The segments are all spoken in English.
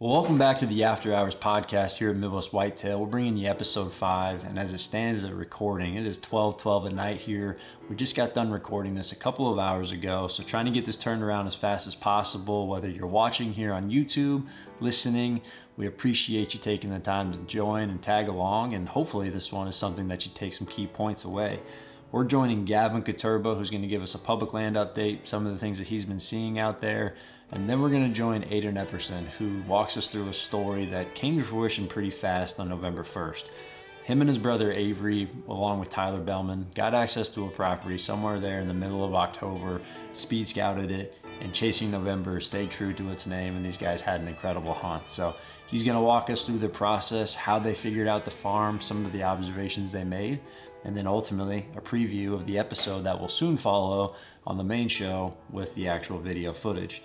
Well, welcome back to the After Hours podcast here at Midwest Whitetail. We're bringing you episode five, and as it stands as a recording, it is 12 12 at night here. We just got done recording this a couple of hours ago, so trying to get this turned around as fast as possible. Whether you're watching here on YouTube, listening, we appreciate you taking the time to join and tag along, and hopefully, this one is something that you take some key points away. We're joining Gavin Katurba, who's going to give us a public land update, some of the things that he's been seeing out there. And then we're going to join Aidan Epperson, who walks us through a story that came to fruition pretty fast on November 1st. Him and his brother Avery, along with Tyler Behlman, got access to a property somewhere there in the middle of October, speed scouted it, and Chasing November stayed true to its name, and these guys had an incredible hunt. So he's going to walk us through the process, how they figured out the farm, some of the observations they made, and then ultimately a preview of the episode that will soon follow on the main show with the actual video footage.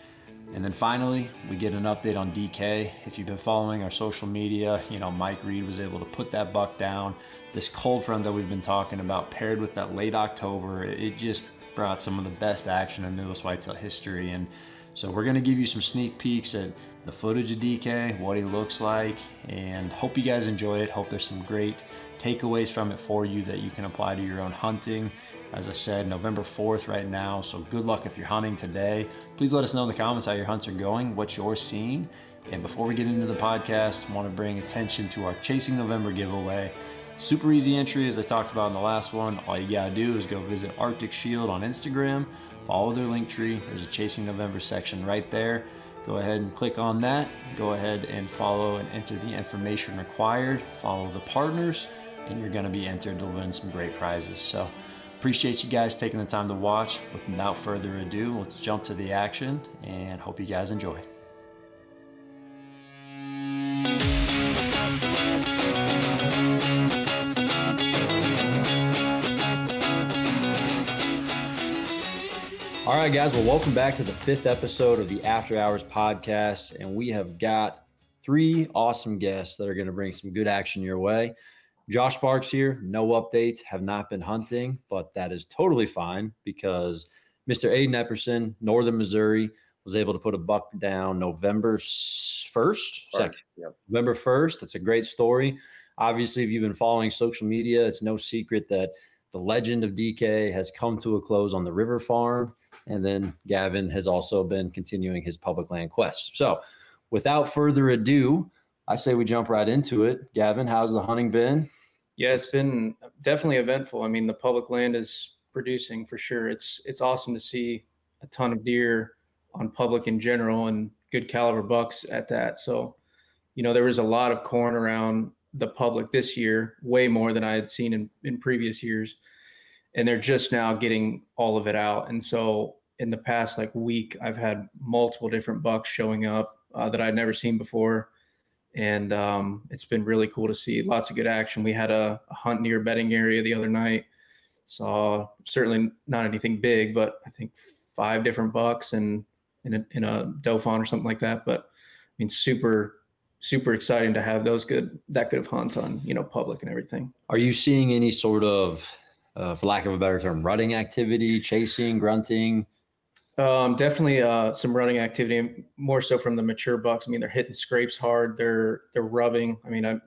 And then finally, we get an update on DK. If you've been following our social media, you know, Mike Reed was able to put that buck down. This cold front that we've been talking about, paired with that late October, it just brought some of the best action in Midwest Whitetail history. And so we're going to give you some sneak peeks at the footage of DK, what he looks like, and hope you guys enjoy it. Hope there's some great takeaways from it for you that you can apply to your own hunting. As I said, November 4th right now, so good luck if you're hunting today. Please let us know in the comments how your hunts are going, what you're seeing. And before we get into the podcast, I want to bring attention to our Chasing November giveaway. Super easy entry, as I talked about in the last one. All you gotta do is go visit Arctic Shield on Instagram, follow their link tree. There's a Chasing November section right there. Go ahead and click on that. Go ahead and follow and enter the information required. Follow the partners, and you're gonna be entered to win some great prizes. So Appreciate you guys taking the time to watch. Without further ado, let's jump to the action and hope you guys enjoy. All right, guys. Well, welcome back to the fifth episode of the After Hours podcast. And we have got three awesome guests that are going to bring some good action your way. Josh Sparks here. No updates, have not been hunting, but that is totally fine because Mr. Aidan Epperson, Northern Missouri, was able to put a buck down November 1st, second, yep. November 1st. That's a great story. Obviously, if you've been following social media, it's no secret that the legend of DK has come to a close on the river farm. And then Gavin has also been continuing his public land quest. So, without further ado, I say we jump right into it. Gavin, how's the hunting been? Yeah, it's been definitely eventful. I mean, the public land is producing for sure. It's it's awesome to see a ton of deer on public in general and good caliber bucks at that. So, you know, there was a lot of corn around the public this year, way more than I had seen in, in previous years. And they're just now getting all of it out. And so in the past like week, I've had multiple different bucks showing up uh, that I'd never seen before and um, it's been really cool to see lots of good action. We had a, a, hunt near bedding area the other night. Saw certainly not anything big, but I think five different bucks and in a, in a doe fawn or something like that. But I mean, super super exciting to have those good that good of hunts on you know public and everything. Are you seeing any sort of, uh, for lack of a better term, rutting activity, chasing, grunting? Um, definitely uh, some running activity, more so from the mature bucks. I mean, they're hitting scrapes hard. They're they're rubbing. I mean, I've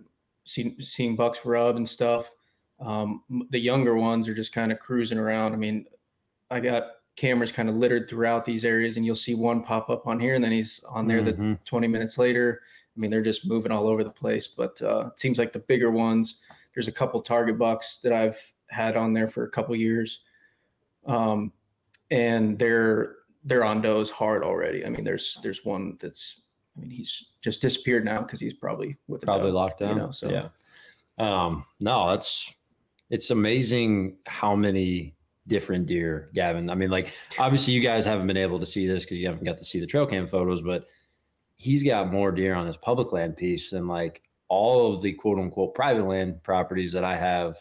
seen seeing bucks rub and stuff. Um, the younger ones are just kind of cruising around. I mean, I got cameras kind of littered throughout these areas, and you'll see one pop up on here, and then he's on there. Mm-hmm. The 20 minutes later, I mean, they're just moving all over the place. But uh, it seems like the bigger ones. There's a couple target bucks that I've had on there for a couple years. Um, and they're they're on does hard already. I mean, there's there's one that's I mean he's just disappeared now because he's probably with the probably doe, locked down. You know, so yeah. Um, no, that's it's amazing how many different deer, Gavin. I mean, like obviously you guys haven't been able to see this because you haven't got to see the trail cam photos, but he's got more deer on his public land piece than like all of the quote unquote private land properties that I have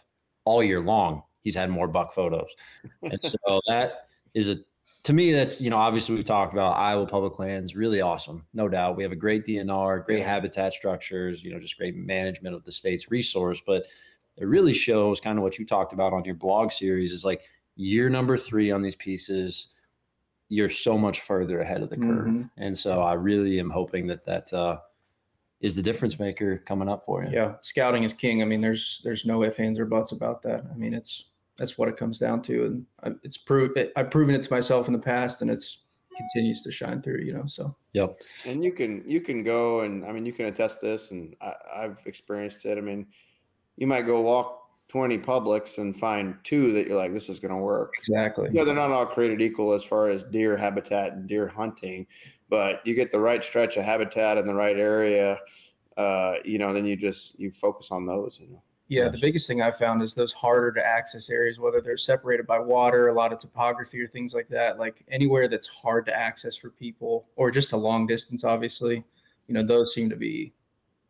all year long. He's had more buck photos. And so that is a to me that's you know obviously we've talked about Iowa public lands really awesome no doubt we have a great DNR great habitat structures you know just great management of the state's resource but it really shows kind of what you talked about on your blog series is like year number three on these pieces you're so much further ahead of the curve mm-hmm. and so I really am hoping that that uh is the difference maker coming up for you. Yeah, scouting is king. I mean, there's there's no ifs ands or buts about that. I mean, it's that's what it comes down to, and I, it's proved. It, I've proven it to myself in the past, and it's continues to shine through. You know, so yep. And you can you can go and I mean you can attest this, and I, I've experienced it. I mean, you might go walk 20 publics and find two that you're like, this is going to work. Exactly. Yeah, they're not all created equal as far as deer habitat and deer hunting, but you get the right stretch of habitat in the right area, uh, you know, then you just you focus on those. You know. Yeah, the biggest thing I've found is those harder to access areas, whether they're separated by water, a lot of topography, or things like that. Like anywhere that's hard to access for people, or just a long distance, obviously, you know, those seem to be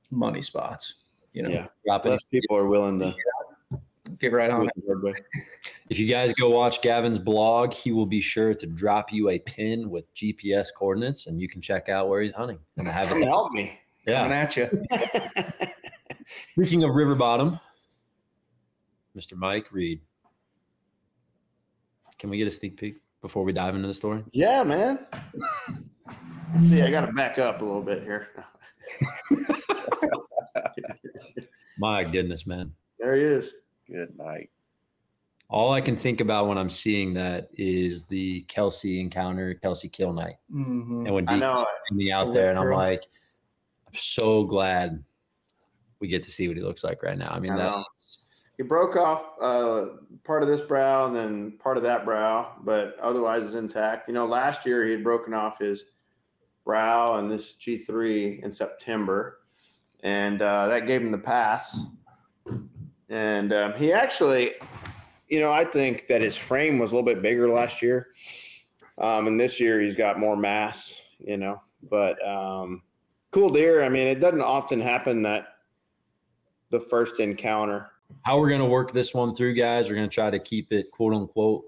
money spots. You know, yeah, less people are willing to get right on it. If you guys go watch Gavin's blog, he will be sure to drop you a pin with GPS coordinates, and you can check out where he's hunting and have it help me. Yeah, Coming at you. Speaking of river bottom, Mr. Mike Reed, can we get a sneak peek before we dive into the story? Yeah, man. Let's see, I got to back up a little bit here. My goodness, man. There he is. Good night. All I can think about when I'm seeing that is the Kelsey encounter, Kelsey kill night. Mm-hmm. And when D me out there, and I'm like, I'm so glad we get to see what he looks like right now. I mean, I that he broke off uh, part of this brow and then part of that brow, but otherwise is intact. You know, last year he had broken off his brow and this G3 in September, and uh, that gave him the pass and um, he actually, you know, I think that his frame was a little bit bigger last year, um, and this year he's got more mass. You know, but um, cool deer. I mean, it doesn't often happen that the first encounter. How we're gonna work this one through, guys? We're gonna try to keep it quote unquote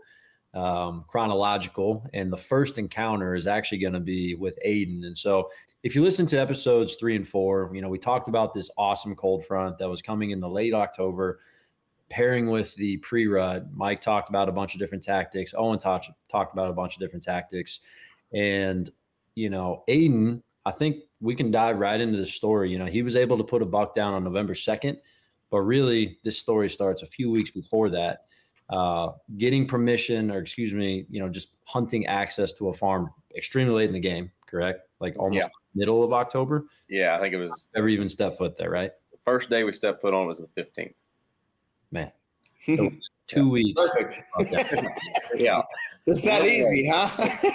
um, chronological. And the first encounter is actually going to be with Aidan. And so, if you listen to episodes three and four, you know, we talked about this awesome cold front that was coming in the late October, pairing with the pre rut. Mike talked about a bunch of different tactics. Owen talked, talked about a bunch of different tactics. And, you know, Aidan, I think we can dive right into the story. You know, he was able to put a buck down on November 2nd, but really, this story starts a few weeks before that uh, getting permission or excuse me, you know, just hunting access to a farm extremely late in the game, correct? Like almost yeah. middle of October. Yeah, I think it was never even stepped foot there, right? The first day we stepped foot on was the 15th. Man. two yeah. weeks. Perfect. yeah. It's that easy, huh?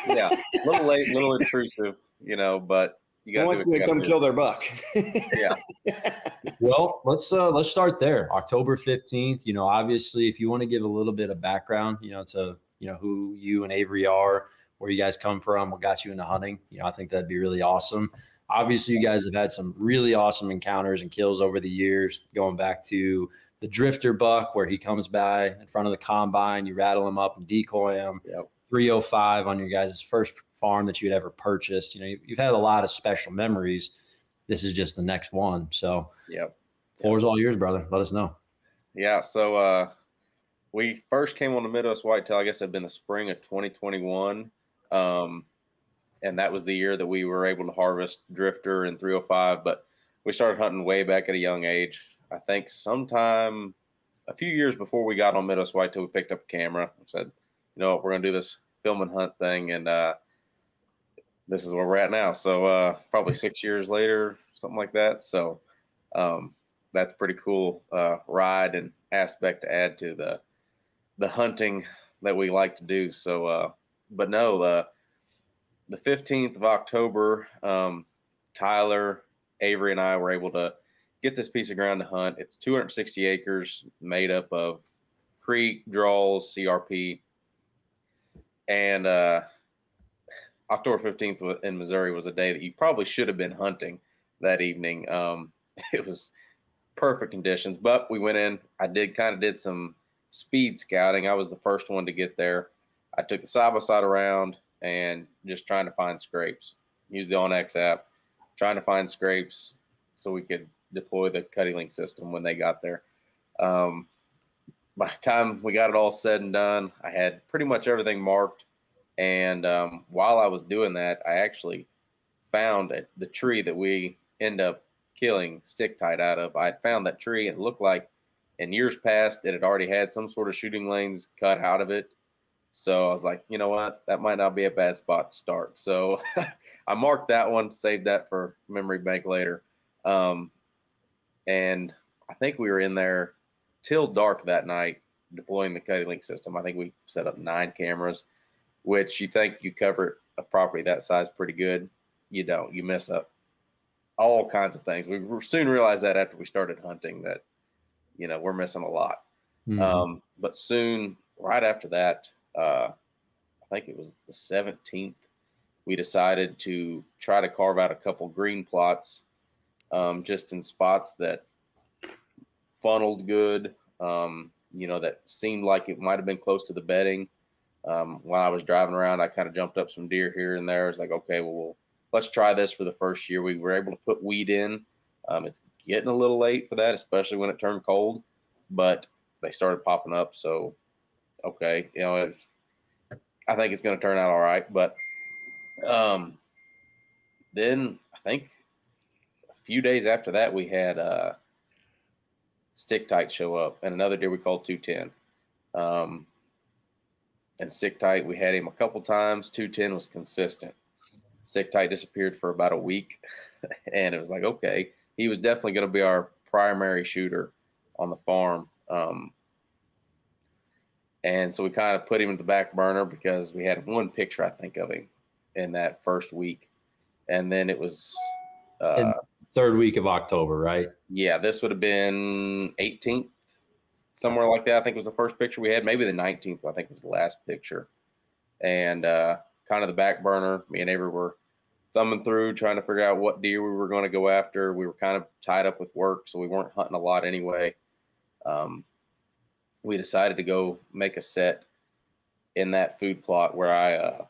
yeah. A little late, a little intrusive, you know, but you got to come do. kill their buck. yeah. well, let's uh let's start there. October 15th, you know, obviously if you want to give a little bit of background, you know, to you know who you and Avery are, where you guys come from, what got you into hunting, you know, I think that'd be really awesome. Obviously, you guys have had some really awesome encounters and kills over the years, going back to the drifter buck where he comes by in front of the combine, you rattle him up and decoy him. Yep. 305 on your guys' first farm that you had ever purchased. You know, you've had a lot of special memories. This is just the next one. So, yeah, Floor's yep. all yours, brother. Let us know. Yeah. So, uh, we first came on the Midwest Whitetail, I guess it'd been the spring of 2021. Um, and that was the year that we were able to harvest drifter and 305. But we started hunting way back at a young age. I think sometime a few years before we got on Midwest Whitetail, we picked up a camera and said, you know, we're going to do this film and hunt thing. And uh, this is where we're at now. So uh, probably six years later, something like that. So um, that's pretty cool uh, ride and aspect to add to the the hunting that we like to do. So, uh, but no, the the fifteenth of October, um, Tyler, Avery, and I were able to get this piece of ground to hunt. It's 260 acres, made up of creek, draws, CRP, and uh, October 15th in Missouri was a day that you probably should have been hunting that evening. Um, it was perfect conditions, but we went in. I did kind of did some speed scouting. I was the first one to get there. I took the side by side around and just trying to find scrapes. Use the onX app, trying to find scrapes so we could deploy the CuddeLink system when they got there. Um, by the time we got it all said and done, I had pretty much everything marked. And um, while I was doing that, I actually found the tree that we end up killing stick tight out of. I found that tree it looked like in years past it had already had some sort of shooting lanes cut out of it. So I was like, you know what, that might not be a bad spot to start. So I marked that one, saved that for memory bank later. Um, and I think we were in there till dark that night deploying the CuddeLink system. I think we set up nine cameras, which you think you cover a property that size pretty good. You don't. You mess up all kinds of things. We soon realized that after we started hunting that, you know, we're missing a lot. Mm-hmm. Um, but soon, right after that, uh, I think it was the 17th, we decided to try to carve out a couple green plots um, just in spots that funneled good, um, you know, that seemed like it might have been close to the bedding. Um, while I was driving around, I kind of jumped up some deer here and there. It's like, okay, well, we'll let's try this for the first year. We were able to put weed in. Um, it's getting a little late for that, especially when it turned cold, but they started popping up. So, okay, you know, if, I think it's going to turn out all right. But um, then I think a few days after that, we had uh, Stick Tight show up and another deer we called 210. Um, and Stick Tight, we had him a couple times. 210 was consistent. Stick Tight disappeared for about a week. and it was like, okay, he was definitely going to be our primary shooter on the farm. Um, and so we kind of put him in the back burner because we had one picture, I think, of him in that first week. And then it was uh, third week of October, right? Yeah, this would have been 18th, somewhere like that. I think was the first picture we had. Maybe the 19th, I think was the last picture. And uh, kind of the back burner. Me and Avery were thumbing through, trying to figure out what deer we were going to go after. We were kind of tied up with work, so we weren't hunting a lot anyway. Um, we decided to go make a set in that food plot where I uh,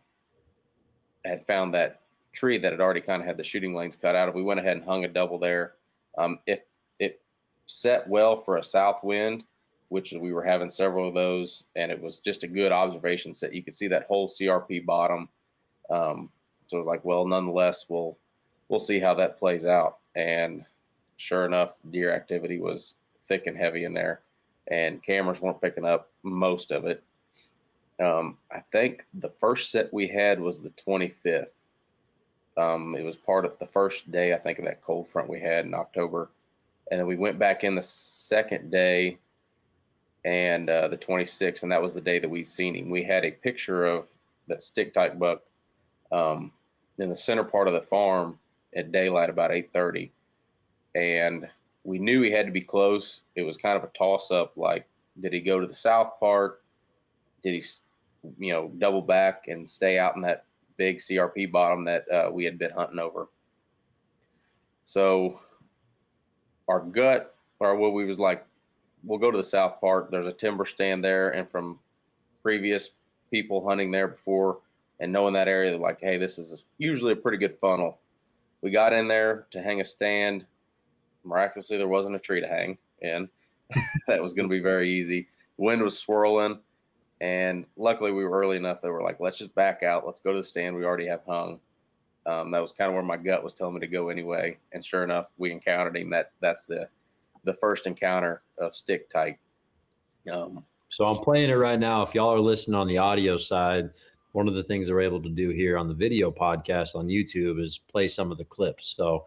had found that tree that had already kind of had the shooting lanes cut out of. We went ahead and hung a double there. Um, it it set well for a south wind, which we were having several of those, and it was just a good observation set. You could see that whole CRP bottom. Um, so it was like, well, nonetheless, we'll we'll see how that plays out. And sure enough, deer activity was thick and heavy in there, and cameras weren't picking up most of it. Um, I think the first set we had was the 25th. Um, it was part of the first day, I think, of that cold front we had in October. And then we went back in the second day and uh, the 26th, and that was the day that we'd seen him. We had a picture of that stick tight buck um, in the center part of the farm at daylight about 8.30. And we knew he had to be close. It was kind of a toss up like, did he go to the south part? Did he, you know, double back and stay out in that big CRP bottom that uh, we had been hunting over? So our gut, or what we was like, we'll go to the south part. There's a timber stand there, and from previous people hunting there before and knowing that area, like, hey, this is usually a pretty good funnel. We got in there to hang a stand. Miraculously, there wasn't a tree to hang in. that was going to be very easy. Wind was swirling, and luckily we were early enough that we're like, let's just back out. Let's go to the stand we already have hung. Um, that was kind of where my gut was telling me to go anyway. And sure enough, we encountered him. That that's the the first encounter of stick tight. Um, so I'm playing it right now. If y'all are listening on the audio side, one of the things we're able to do here on the video podcast on YouTube is play some of the clips. So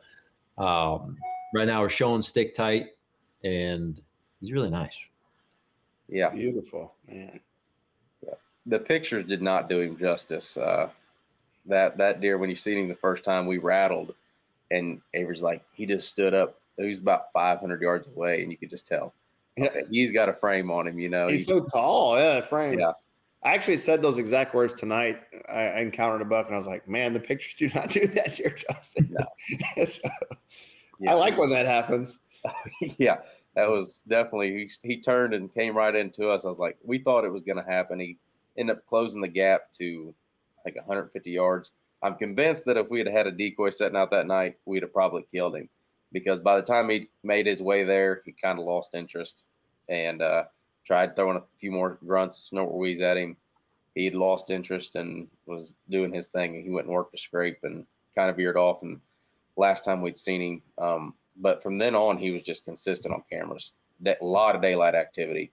um, right now we're showing stick tight, and he's really nice. Yeah, beautiful man. Yeah. The pictures did not do him justice. Uh, that that deer, when you seen him the first time, we rattled, and Avery's like he just stood up he was about 500 yards away, and you could just tell. Yeah. Okay, he's got a frame on him, you know. He's, he's so tall, yeah, frame. Yeah. I actually said those exact words tonight. I, encountered a buck, and I was like, "Man, the pictures do not do that here, Justin." No. so, yeah. I like when that happens. yeah, that was definitely. He, he turned and came right into us. I was like, we thought it was going to happen. He ended up closing the gap to like 150 yards. I'm convinced that if we had had a decoy setting out that night, we'd have probably killed him because by the time he made his way there, he kind of lost interest and uh, tried throwing a few more grunts, snort wheeze at him. He'd lost interest and was doing his thing. He went and worked a scrape and kind of veered off. And last time we'd seen him, um, but from then on, he was just consistent on cameras. A lot of daylight activity.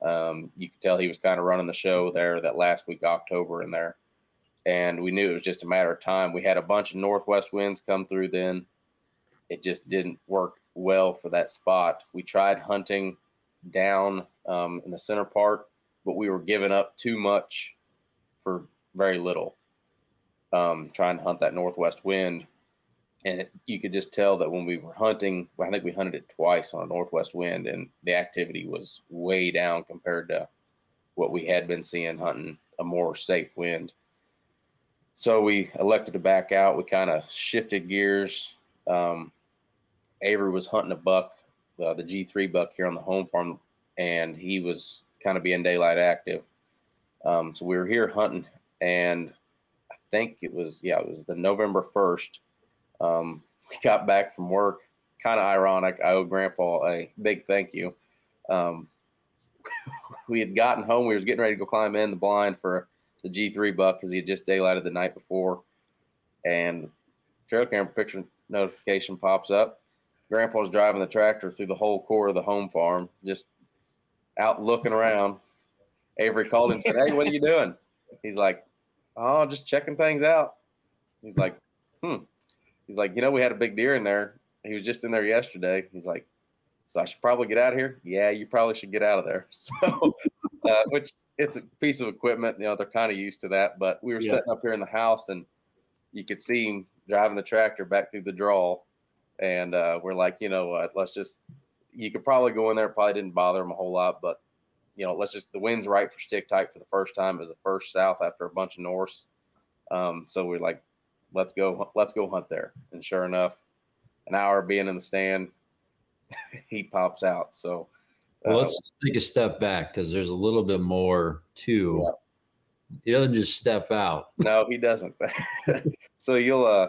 Um, you could tell he was kind of running the show there that last week, October, in there. And we knew it was just a matter of time. We had a bunch of northwest winds come through then. It just didn't work well for that spot. We tried hunting down um, in the center part, but we were giving up too much for very little. Um, trying to hunt that northwest wind and it, you could just tell that when we were hunting, I think we hunted it twice on a northwest wind, and the activity was way down compared to what we had been seeing hunting a more safe wind. So we elected to back out. We kind of shifted gears. Um, Avery was hunting a buck, uh, the G3 buck here on the home farm, and he was kind of being daylight active. Um, so we were here hunting, and I think it was yeah, it was the November first um, we got back from work. Kind of ironic. I owe Grandpa a big thank you. Um, we had gotten home. We was getting ready to go climb in the blind for the G3 buck because he had just daylighted the night before. And trail camera picture notification pops up. Grandpa's driving the tractor through the whole core of the home farm, just out looking around. Avery called him and said, Hey, what are you doing? He's like, Oh, just checking things out. He's like, Hmm, he's like, you know, we had a big deer in there. He was just in there yesterday. He's like, so I should probably get out of here. Yeah, you probably should get out of there. So, uh, which it's a piece of equipment. You know, they're kind of used to that. But we were yeah. sitting up here in the house, and you could see him driving the tractor back through the draw. And uh, we're like, you know what? Let's just. You could probably go in there. Probably didn't bother him a whole lot, but you know, let's just. The wind's right for stick tight for the first time as a first south after a bunch of norths. Um, so we're like, let's go let's go hunt there and sure enough an hour being in the stand he pops out so well, uh, let's take a step back because there's a little bit more to yeah. he doesn't just step out no he doesn't so you'll uh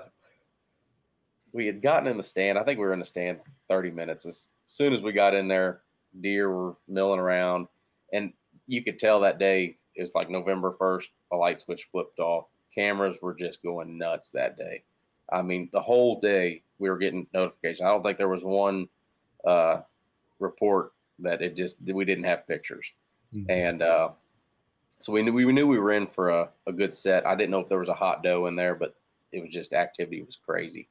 we had gotten in the stand i think we were in the stand 30 minutes as soon as we got in there deer were milling around and you could tell that day it was like november 1st a light switch flipped off cameras were just going nuts that day. I mean, the whole day we were getting notifications. I don't think there was one uh, report that it just we didn't have pictures, mm-hmm. and uh, so we knew we knew we were in for a, a good set. I didn't know if there was a hot doe in there, but it was just activity was crazy,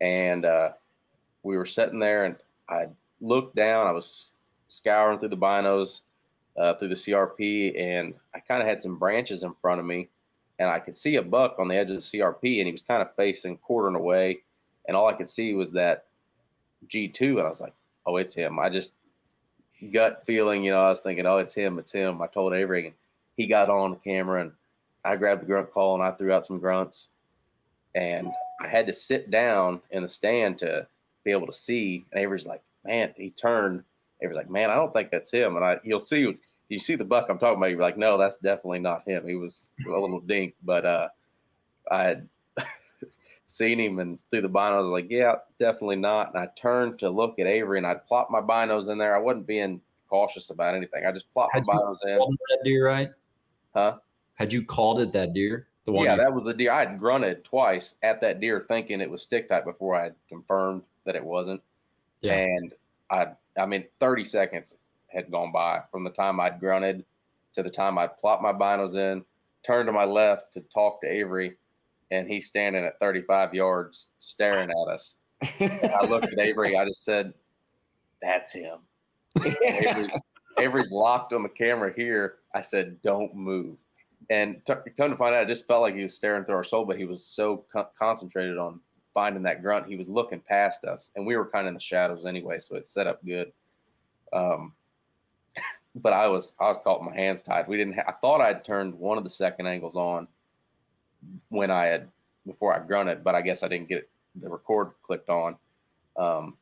and uh, we were sitting there, and I looked down. I was scouring through the binos, uh, through the CRP, and I kind of had some branches in front of me and I could see a buck on the edge of the CRP, and he was kind of facing quartering away, and all I could see was that G2, and I was like, oh, it's him. I just gut feeling, you know, I was thinking, oh, it's him, it's him. I told Avery, and he got on the camera, and I grabbed the grunt call, and I threw out some grunts, and I had to sit down in the stand to be able to see. And Avery's like, man, he turned. Avery's like, man, I don't think that's him. And I, you'll see you see the buck I'm talking about, you're like, no, that's definitely not him. He was a little dink, but uh, I had seen him and through the binos, I was like, yeah, definitely not. And I turned to look at Avery and I'd plop my binos in there. I wasn't being cautious about anything. I just plopped Had my binos in. That deer, right? Huh? Had you called it that deer? The one yeah, that was a deer. I had grunted twice at that deer, thinking it was stick tight before I had confirmed that it wasn't. Yeah. And I, I mean, 30 seconds had gone by from the time I'd grunted to the time I'd plopped my binos in, turned to my left to talk to Avery, and he's standing at 35 yards staring at us. I looked at Avery. I just said, "That's him." Avery's, Avery's, locked on the camera here. I said, "Don't move." And t- come to find out, it just felt like he was staring through our soul, but he was so co- concentrated on finding that grunt. He was looking past us, and we were kind of in the shadows anyway, so it set up good. Um, but I was I was caught my hands tied. We didn't. Ha- I thought I'd turned one of the second angles on when I had before I grunted, but I guess I didn't get the record clicked on. Um,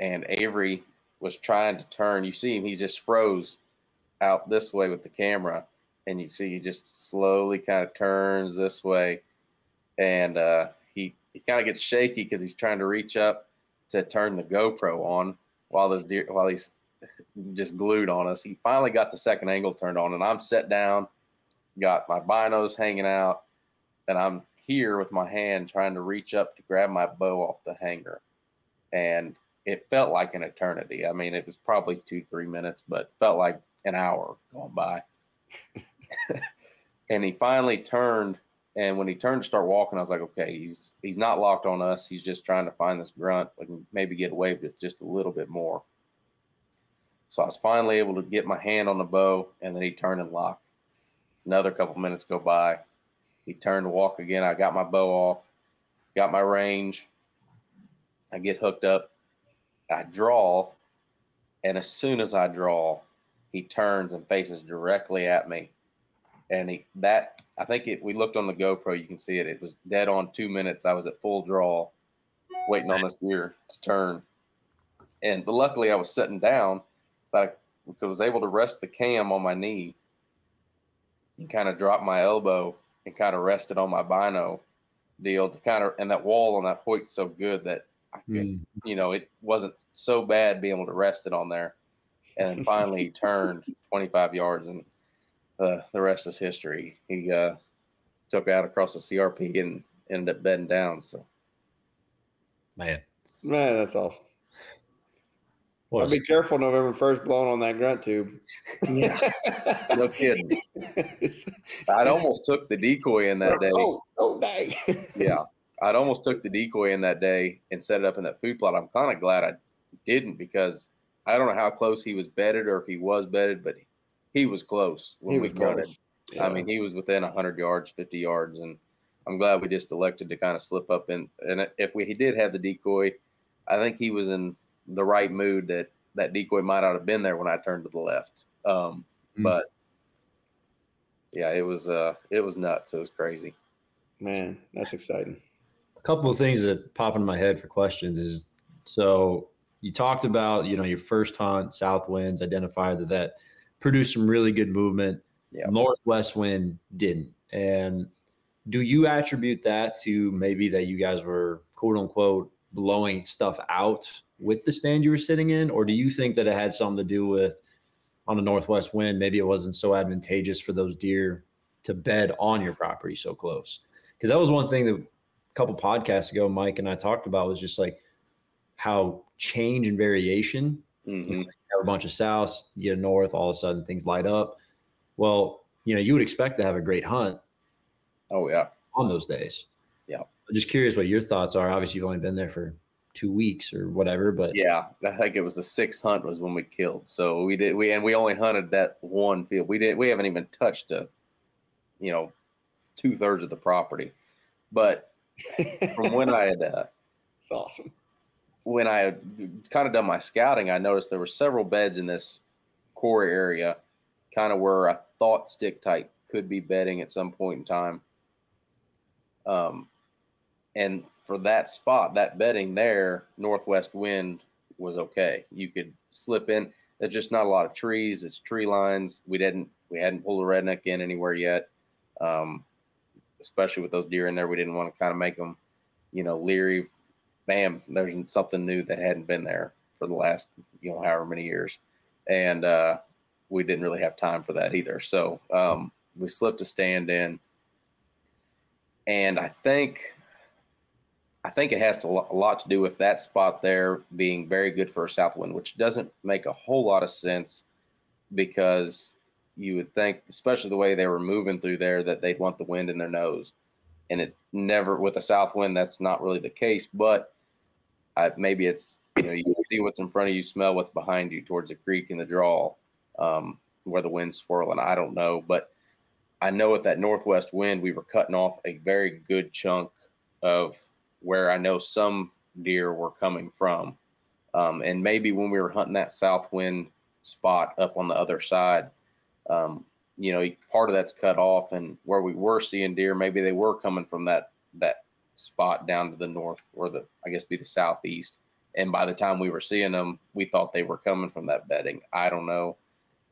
and Avery was trying to turn. You see him; he's just froze out this way with the camera, and you see he just slowly kind of turns this way, and uh, he he kind of gets shaky because he's trying to reach up to turn the GoPro on while the deer while he's just glued on us. He finally got the second angle turned on, and I'm set down, got my binos hanging out, and I'm here with my hand trying to reach up to grab my bow off the hanger. and it felt like an eternity. I mean, it was probably two, three minutes, but felt like an hour going by. and he finally turned, and when he turned to start walking, I was like, okay, he's he's not locked on us. He's just trying to find this grunt and maybe get away with just a little bit more. So I was finally able to get my hand on the bow, and then he turned and locked. Another couple minutes go by. He turned to walk again. I got my bow off, got my range. I get hooked up. I draw, and as soon as I draw, he turns and faces directly at me. And he that I think it we looked on the GoPro, you can see it. It was dead on two minutes. I was at full draw, waiting on this deer to turn. And but luckily I was sitting down, but I was able to rest the cam on my knee and kind of drop my elbow and kind of rest it on my bino deal to kind of and that wall on that Hoyt's so good that I could, mm. you know, it wasn't so bad being able to rest it on there. And finally he turned 25 yards and uh, the rest is history. He uh, took out across the CRP and ended up bedding down. So, man, man, that's awesome. I'll be careful November 1st blowing on that grunt tube. Yeah. no kidding. I'd almost took the decoy in that day. Oh, oh dang. yeah. I'd almost took the decoy in that day and set it up in that food plot. I'm kind of glad I didn't because I don't know how close he was bedded or if he was bedded, but he was close when we grunted. Yeah. I mean, he was within 100 yards, 50 yards, and I'm glad we just elected to kind of slip up in. And if we he did have the decoy, I think he was in the right mood that that decoy might not have been there when I turned to the left. Um, mm. But yeah, it was uh, it was nuts. It was crazy. Man, that's exciting. A couple of things that pop into my head for questions is so you talked about you know your first hunt, south winds, identified that that produced some really good movement. Yeah. Northwest wind didn't, and do you attribute that to maybe that you guys were quote unquote blowing stuff out with the stand you were sitting in, or do you think that it had something to do with on a northwest wind? Maybe it wasn't so advantageous for those deer to bed on your property so close. Because that was one thing that a couple podcasts ago, Mike and I talked about was just like how change and variation. Mm-hmm. You, know, have a bunch of south, you get a north, all of a sudden things light up. Well, you know, you would expect to have a great hunt. Oh yeah, on those days. Yeah. I'm just curious what your thoughts are. Obviously, you've only been there for two weeks or whatever. But yeah, I think it was the sixth hunt was when we killed. So we did we and we only hunted that one field. We didn't we haven't even touched a, you know, two thirds of the property. But from when I had, uh, it's awesome. When I had kind of done my scouting, I noticed there were several beds in this core area, kind of where I thought stick tight could be bedding at some point in time. Um, and for that spot, that bedding there, northwest wind was okay. You could slip in. There's just not a lot of trees. It's tree lines. We didn't we hadn't pulled a redneck in anywhere yet. Um, especially with those deer in there, we didn't want to kind of make them, you know, leery. Bam, there's something new that hadn't been there for the last, you know, however many years, and uh, we didn't really have time for that either. So um, we slipped a stand in, and I think I think it has to, a lot to do with that spot there being very good for a south wind, which doesn't make a whole lot of sense because you would think, especially the way they were moving through there, that they'd want the wind in their nose. And it never, with a south wind, that's not really the case. But I, maybe it's, you know, you see what's in front of you, smell what's behind you towards the creek and the draw um, where the wind's swirling. I don't know. But I know with that northwest wind, we were cutting off a very good chunk of where I know some deer were coming from. Um, and maybe when we were hunting that south wind spot up on the other side, um, you know, part of that's cut off, and where we were seeing deer, maybe they were coming from that that spot down to the north, or the I guess be the southeast. And by the time we were seeing them, we thought they were coming from that bedding. I don't know.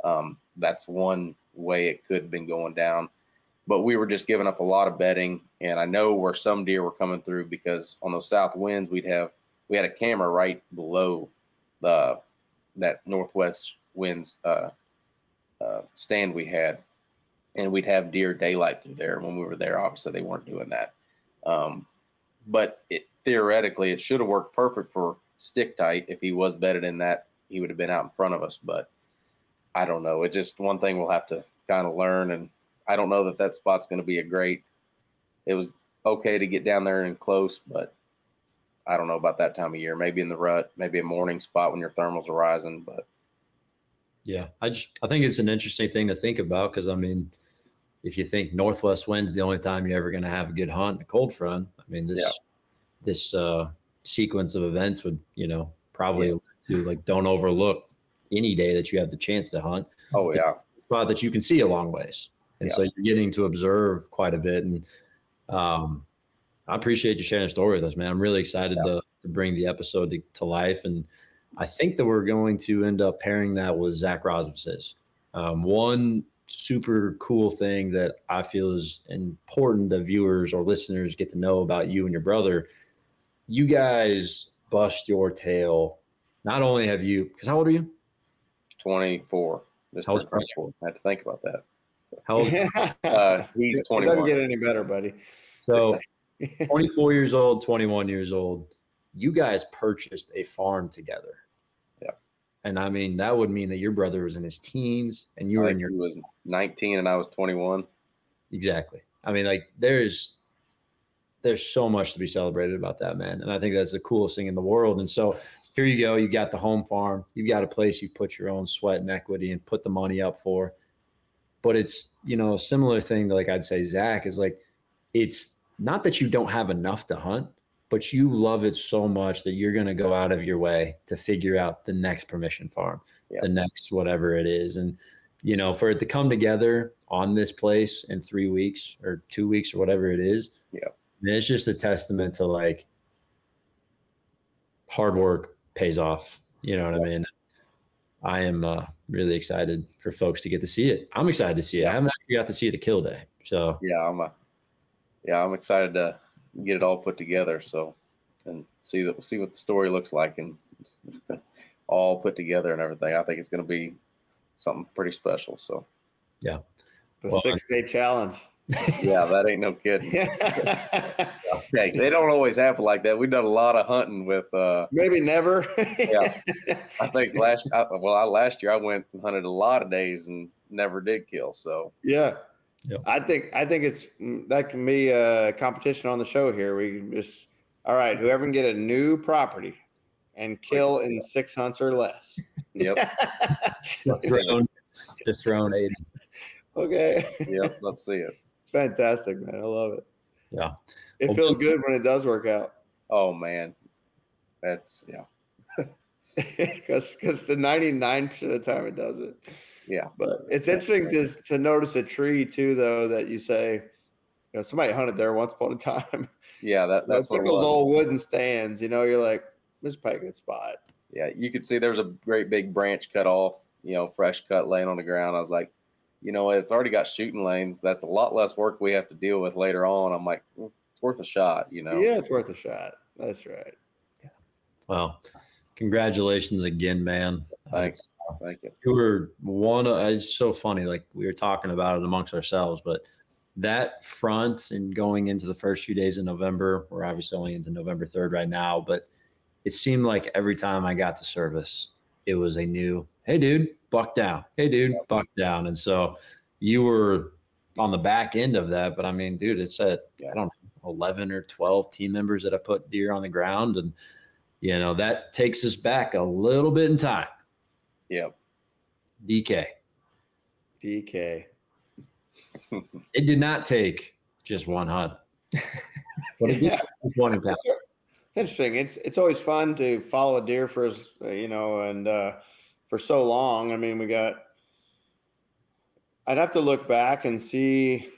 Um, that's one way it could have been going down but we were just giving up a lot of bedding. And I know where some deer were coming through because on those south winds, we'd have we had a camera right below the that northwest winds uh, uh, stand we had, and we'd have deer daylight through there. When we were there, obviously they weren't doing that, um, but it theoretically it should have worked perfect for stick tight. If he was better than that, he would have been out in front of us. But I don't know. It's just one thing we'll have to kind of learn. And I don't know that that spot's going to be a great. It was okay to get down there and close, but I don't know about that time of year. Maybe in the rut, maybe a morning spot when your thermals are rising. But yeah, I just I think it's an interesting thing to think about because I mean, if you think northwest wind's the only time you're ever going to have a good hunt in a cold front, I mean this Yeah. this uh, sequence of events would you know probably Yeah. to like don't overlook any day that you have the chance to hunt oh yeah, spot that you can see a long ways. And Yeah. so you're getting to observe quite a bit. And um, I appreciate you sharing a story with us, man. I'm really excited to, to bring the episode to, to life. And I think that we're going to end up pairing that with Zach Rosmus's. Um, one super cool thing that I feel is important that viewers or listeners get to know about you and your brother. You guys bust your tail. Not only have you, because how old are you? twenty four. Just How old turned 24. I had to think about that. How old? Uh, he's it twenty doesn't get any better, buddy. So 24 years old, 21 years old, you guys purchased a farm together. And I mean, that would mean that your brother was in his teens and you were in your he was nineteen and I was twenty one. exactly. I mean, like there's there's so much to be celebrated about that, man. And I think that's the coolest thing in the world. And so here you go, you got the home farm, you've got a place you've put your own sweat and equity and put the money up for. But it's, you know, a similar thing to like I'd say Zach is like it's not that you don't have enough to hunt, but you love it so much that you're going to go out of your way to figure out the next permission farm, Yeah. the next whatever it is. And, you know, for it to come together on this place in three weeks or two weeks or whatever it is, Yeah. Mean, it's just a testament to like hard work pays off. You know what I mean? I am uh, really excited for folks to get to see it. I'm excited to see it. I haven't actually got to see the kill day. So Yeah, I'm a, yeah, I'm excited to get it all put together. So, and see the, see what the story looks like and all put together and everything. I think it's going to be something pretty special. So, yeah, The Well, six day challenge. yeah, that ain't no kidding. Hey, they don't always happen like that. We've done a lot of hunting with. uh Maybe never. Yeah. I think last, I, well, I, last year I went and hunted a lot of days and never did kill. So Yeah. Yep. I think I think it's mm, that can be a competition on the show here. We can just all right, whoever can get a new property and kill in six hunts or less. Yep. dethrone, dethrone Aidan. okay. yep, let's see it. It's fantastic, man. I love it. Yeah. It Well, feels good when it does work out. Oh man, that's yeah, Because because the 99% of the time it doesn't. Yeah, But it's interesting to, to notice a tree too, though, that you say, you know, somebody hunted there once upon a time. yeah. That That's that's like those old wooden stands, you know, you're like, this is probably a good spot. yeah, you could see there was a great big branch cut off, you know, fresh cut laying on the ground. I was like, you know, it's already got shooting lanes. That's a lot less work we have to deal with later on. I'm like, "Mm, it's worth a shot, you know. Yeah, it's worth a shot. That's right. Yeah. Well, congratulations again, man. Thanks. Thank you. You were one. Of, it's so funny. Like we were talking about it amongst ourselves, but that front and going into the first few days in November, we're obviously only into November 3rd right now, but it seemed like every time I got to service, it was a new, hey, dude, buck down. Hey, dude, buck down. And so you were on the back end of that. But I mean, dude, it's at, I don't know, 11 or 12 team members that have put deer on the ground. And, you know, that takes us back a little bit in time. Yep. DK. DK. It did not take just one hunt. But it Yeah. take one encounter. It's interesting. It's it's always fun to follow a deer for as you know, and uh, for so long. I mean, we got. I'd have to look back and see.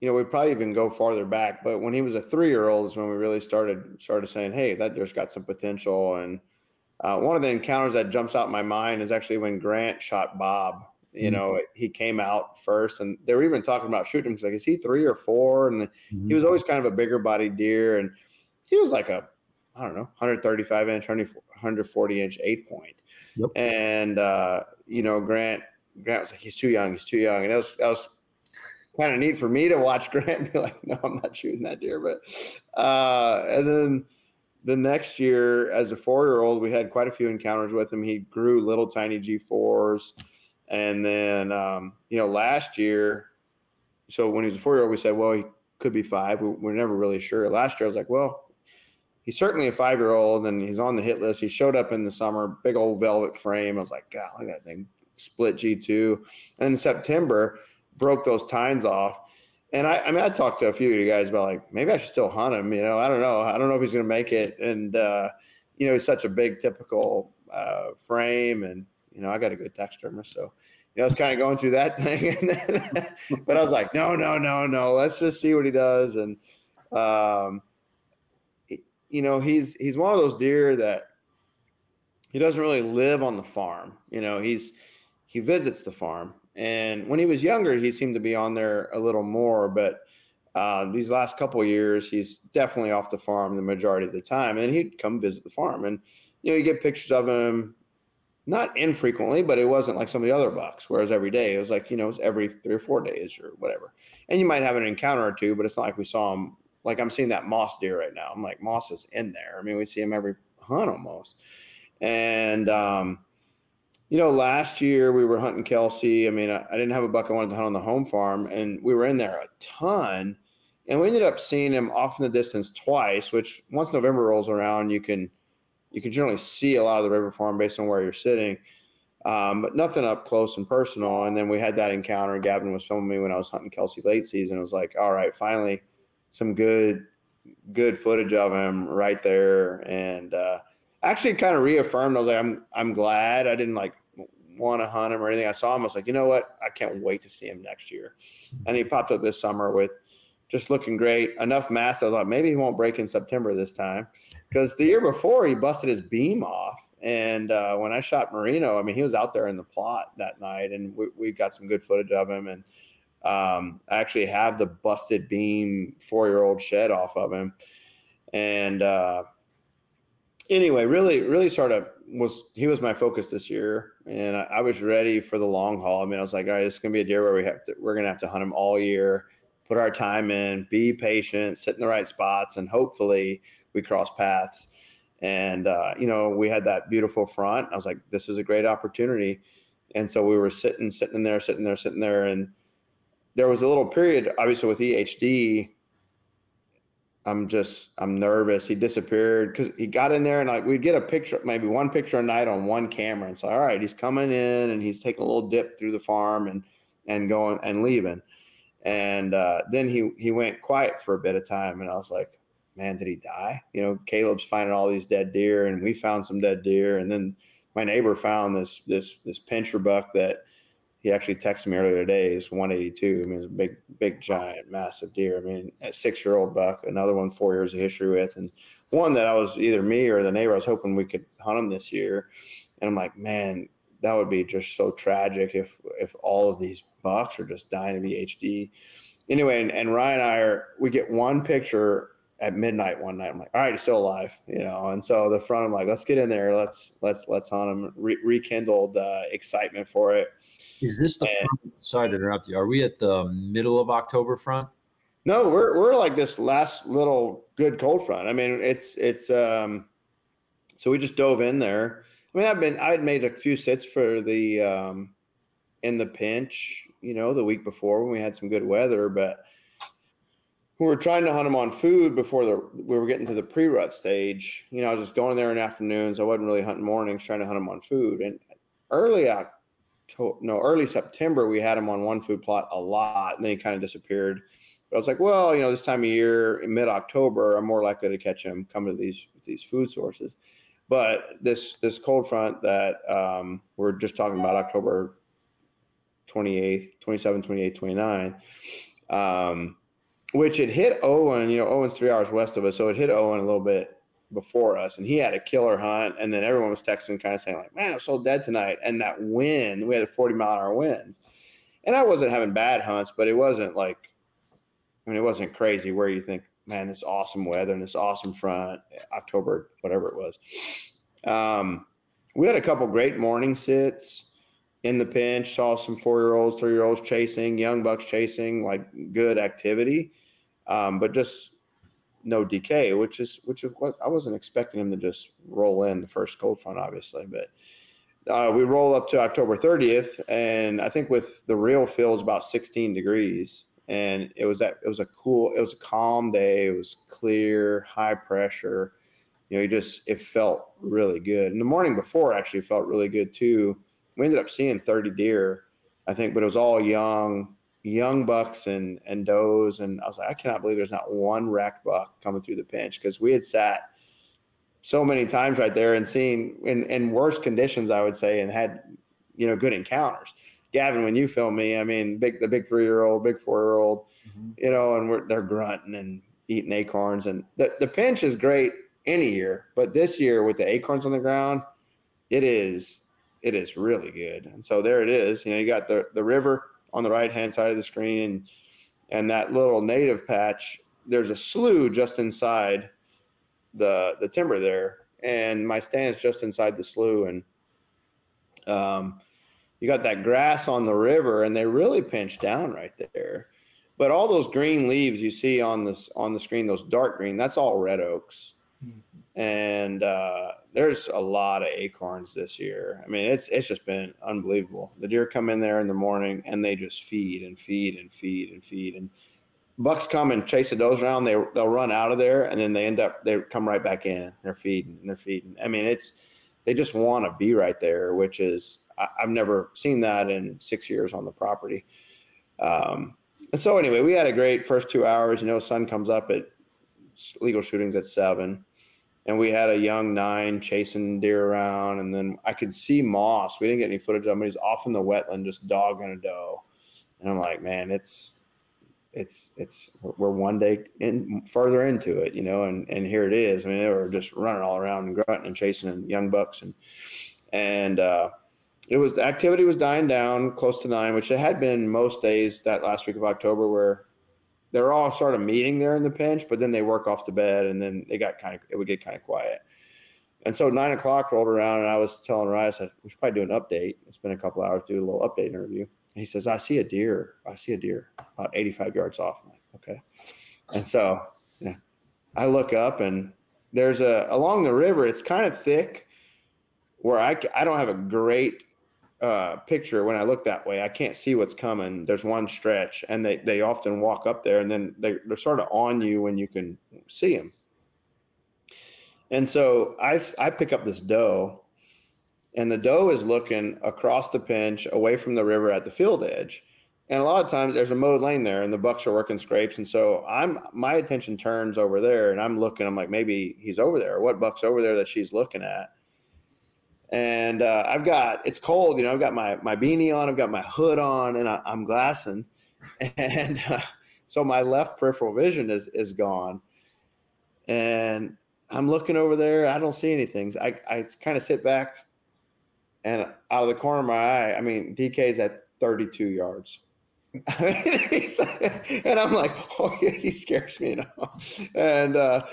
You know, we probably even go farther back, but when he was a three-year-old is when we really started started saying, "Hey, that deer's got some potential." And uh, one of the encounters that jumps out in my mind is actually when Grant shot Bob. You Mhm. know, he came out first, and they were even talking about shooting him. He's like, "Is he three or four? And he was always kind of a bigger bodied deer and he was like a i don't know 135 inch 140 inch eight point Yep. and uh you know grant grant was like he's too young he's too young and that was that was kind of neat for me to watch grant and be like no i'm not shooting that deer but uh and then the next year, as a four year old, we had quite a few encounters with him. He grew little tiny G4s. And then, um, you know, last year, so when he was a four year old, we said, well, he could be five. We, we're never really sure. Last year, I was like, well, he's certainly a five year old and he's on the hit list. He showed up in the summer, big old velvet frame. I was like, God, look at that thing, split G2. And in September, broke those tines off. And I, I mean, I talked to a few of you guys about like, maybe I should still hunt him. You know, I don't know. I don't know if he's going to make it. And, uh, you know, he's such a big, typical uh, frame. And, you know, I got a good taxidermist. So, you know, I was kind of going through that thing. Then, but I was like, no, no, no, no. Let's just see what he does. And, um, you know, he's he's one of those deer that he doesn't really live on the farm. You know, he's he visits the farm, and when he was younger, he seemed to be on there a little more. But uh, these last couple years, he's definitely off the farm the majority of the time, and he'd come visit the farm, and you know, you get pictures of him. Not infrequently, but it wasn't like some of the other bucks. Whereas every day it was like you know, every three or four days or whatever. And you might have an encounter or two, but it's not like we saw him like I'm seeing that moss deer right now. I'm like moss is in there. I mean, we see him every hunt almost. And um, you know, last year we were hunting Kelsey. I mean, I, I, didn't have a buck I wanted to hunt on the home farm, and we were in there a ton. And we ended up seeing him off in the distance twice. Which once November rolls around, you can you can generally see a lot of the river farm based on where you're sitting. Um, but nothing up close and personal. And then we had that encounter. Gavin was filming me when I was hunting Kelsey late season. It was like, all right, finally, some good good footage of him right there, and uh, actually kind of reaffirmed. I was like, I'm I'm glad I didn't like want to hunt him or anything. I saw him. I was like, you know what? I can't wait to see him next year. And he popped up this summer with just looking great. Enough mass. I thought maybe he won't break in September this time because the year before he busted his beam off. And uh, when I shot Marino, I mean, he was out there in the plot that night, and we, we got some good footage of him. And um, I actually have the busted beam four year old shed off of him. And uh, anyway, really, really sort of was he was my focus this year, and I, I, was ready for the long haul. I mean, I was like, all right, this is gonna be a deer where we have to we're gonna have to hunt him all year, put our time in, be patient, sit in the right spots, and hopefully we cross paths. And uh, you know, we had that beautiful front. I was like, this is a great opportunity. And so we were sitting, sitting in there, sitting there, sitting there, and there was a little period, obviously, with EHD. I'm just I'm nervous. He disappeared because he got in there and like we'd get a picture, maybe one picture a night on one camera. And so all right, he's coming in and he's taking a little dip through the farm and and going and leaving. And uh, then he he went quiet for a bit of time, and I was like, man, did he die? You know, Caleb's finding all these dead deer, and we found some dead deer, and then my neighbor found this this this pincher buck that he actually texted me earlier today. He's 182. I mean, a big, big, giant, massive deer. I mean, a six year old buck, another one four years of history with, and one that I was either me or the neighbor. I was hoping we could hunt him this year, and I'm like, man, that would be just so tragic if if all of these bucks are just dying of EHD. Anyway, and, and Ryan and I are we get one picture at midnight one night. I'm like, all right, he's still alive, you know. And so the front, I'm like, let's get in there, let's let's let's hunt him. Re- rekindled uh, excitement for it is this the front? Sorry to interrupt you. Are we at the middle of October front? No, we're we're like this last little good cold front. I mean, it's it's um so we just dove in there. I mean, I've been I had made a few sits for the um in the pinch, you know, the week before when we had some good weather, but we were trying to hunt them on food before the we were getting to the pre-rut stage. You know, I was just going there in afternoons. I wasn't really hunting mornings, trying to hunt them on food. And early to, no early September we had him on one food plot a lot, and then he kind of disappeared. But I was like, well, you know, this time of year, in mid October, I'm more likely to catch him come to these these food sources. But this this cold front that um, we're just talking about, October 28th, 27, 28, 29, um, which it hit Owen. You know, Owen's three hours west of us, so it hit Owen a little bit before us and he had a killer hunt and then everyone was texting kind of saying like man i'm so dead tonight. And that wind we had a 40 mile an hour winds. And i wasn't having bad hunts but it wasn't like i mean it wasn't crazy where you think man this awesome weather and this awesome front october whatever it was. Um, we had a couple great morning sits in the pinch saw some four year olds three year olds chasing young bucks chasing like good activity. Um, but just no DK, which is which is what I wasn't expecting him to just roll in the first cold front, obviously, but. Uh, we roll up to October 30th, and I think with the real feel is about 16 degrees, and it was that it was a cool, it was a calm day. It was clear, high pressure. You know, you just it felt really good. And the morning before actually felt really good too. We ended up seeing 30 deer, I think, but it was all young, young bucks and and does. And I was like, I cannot believe there's not one rack buck coming through the pinch because we had sat so many times right there and seen in, in worse conditions, I would say, and had, you know, good encounters. Gavin, when you film me, I mean, big the big three year old, big four year old, mm-hmm. you know, and we're, they're grunting and eating acorns, and the the pinch is great any year, but this year with the acorns on the ground, it is it is really good. And so there it is. You know, you got the the river on the right hand side of the screen, and and that little native patch. There's a slough just inside the the timber there, and my stand is just inside the slough, and um, you got that grass on the river and they really pinch down right there. But all those green leaves you see on this on the screen, those dark green, that's all red oaks. And uh, there's a lot of acorns this year. I mean, it's it's just been unbelievable. The deer come in there in the morning and they just feed and feed and feed and feed. And bucks come and chase the does around. They they'll run out of there and then they end up they come right back in. They're feeding and they're feeding. I mean, it's they just want to be right there, which is I, have never seen that in six years on the property. Um, and so anyway, we had a great first two hours. You know, sun comes up at legal shootings at seven, and we had a young nine chasing deer around, and then I could see Moss. We didn't get any footage of him. but He's off in the wetland, just dogging a doe, and I'm like, man, it's it's it's we're one day in further into it, you know, and and here it is. I mean, they were just running all around and grunting and chasing young bucks and and uh, it was the activity was dying down close to nine, which it had been most days that last week of October, where they're all sort of meeting there in the pinch, but then they work off to bed, and then they got kind of it would get kind of quiet. And so nine o'clock rolled around, and I was telling Ryan, I said, we should probably do an update. It's been a couple hours, do a little update interview. And he says, I see a deer. I see a deer about 85 yards off. I'm like, okay. And so I look up, and there's a along the river. It's kind of thick, where I I don't have a great uh, picture when I look that way. I can't see what's coming. There's one stretch, and they they often walk up there, and then they, they're sort of on you when you can see them. And so I I pick up this doe, and the doe is looking across the pinch, away from the river at the field edge. And a lot of times there's a mowed lane there, and the bucks are working scrapes, and so I'm my attention turns over there, and I'm looking. I'm like, maybe he's over there. What buck's over there that she's looking at? And uh, I've got it's cold. You know, I've got my my beanie on, I've got my hood on, and I, am glassing, and uh, so my left peripheral vision is is gone, and I'm looking over there. I don't see anything. I I kind of sit back, and out of the corner of my eye, I mean, DK's at 32 yards. and I'm like, oh he scares me now. And uh,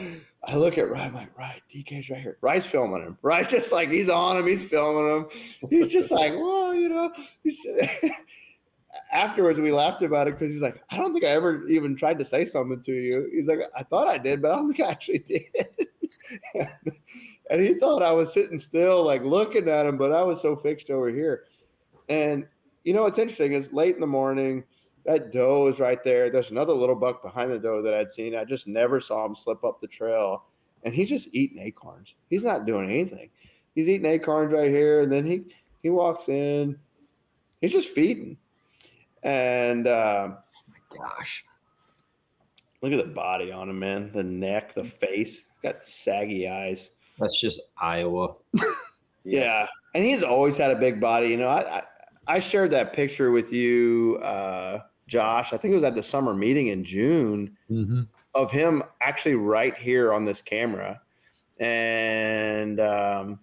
I look at Ryan, I'm like, right, DK's right here. Ryan's filming him. Ryan's just like, he's on him, he's filming him. He's just like, well, you know. Afterwards, we laughed about it because he's like, I don't think I ever even tried to say something to you. He's like, I thought I did, but I don't think I actually did. and he thought I was sitting still, like looking at him, but I was so fixed over here. And you know what's interesting is late in the morning, that doe is right there. There's another little buck behind the doe that I'd seen. I just never saw him slip up the trail. And he's just eating acorns. He's not doing anything. He's eating acorns right here. And then he he walks in. He's just feeding. And uh, oh my gosh. Look at the body on him, man. The neck, the face. He's got saggy eyes. That's just Iowa. yeah. And he's always had a big body. You know, I, I I shared that picture with you uh, Josh, I think it was at the summer meeting in June mm-hmm. of him actually right here on this camera. And, um,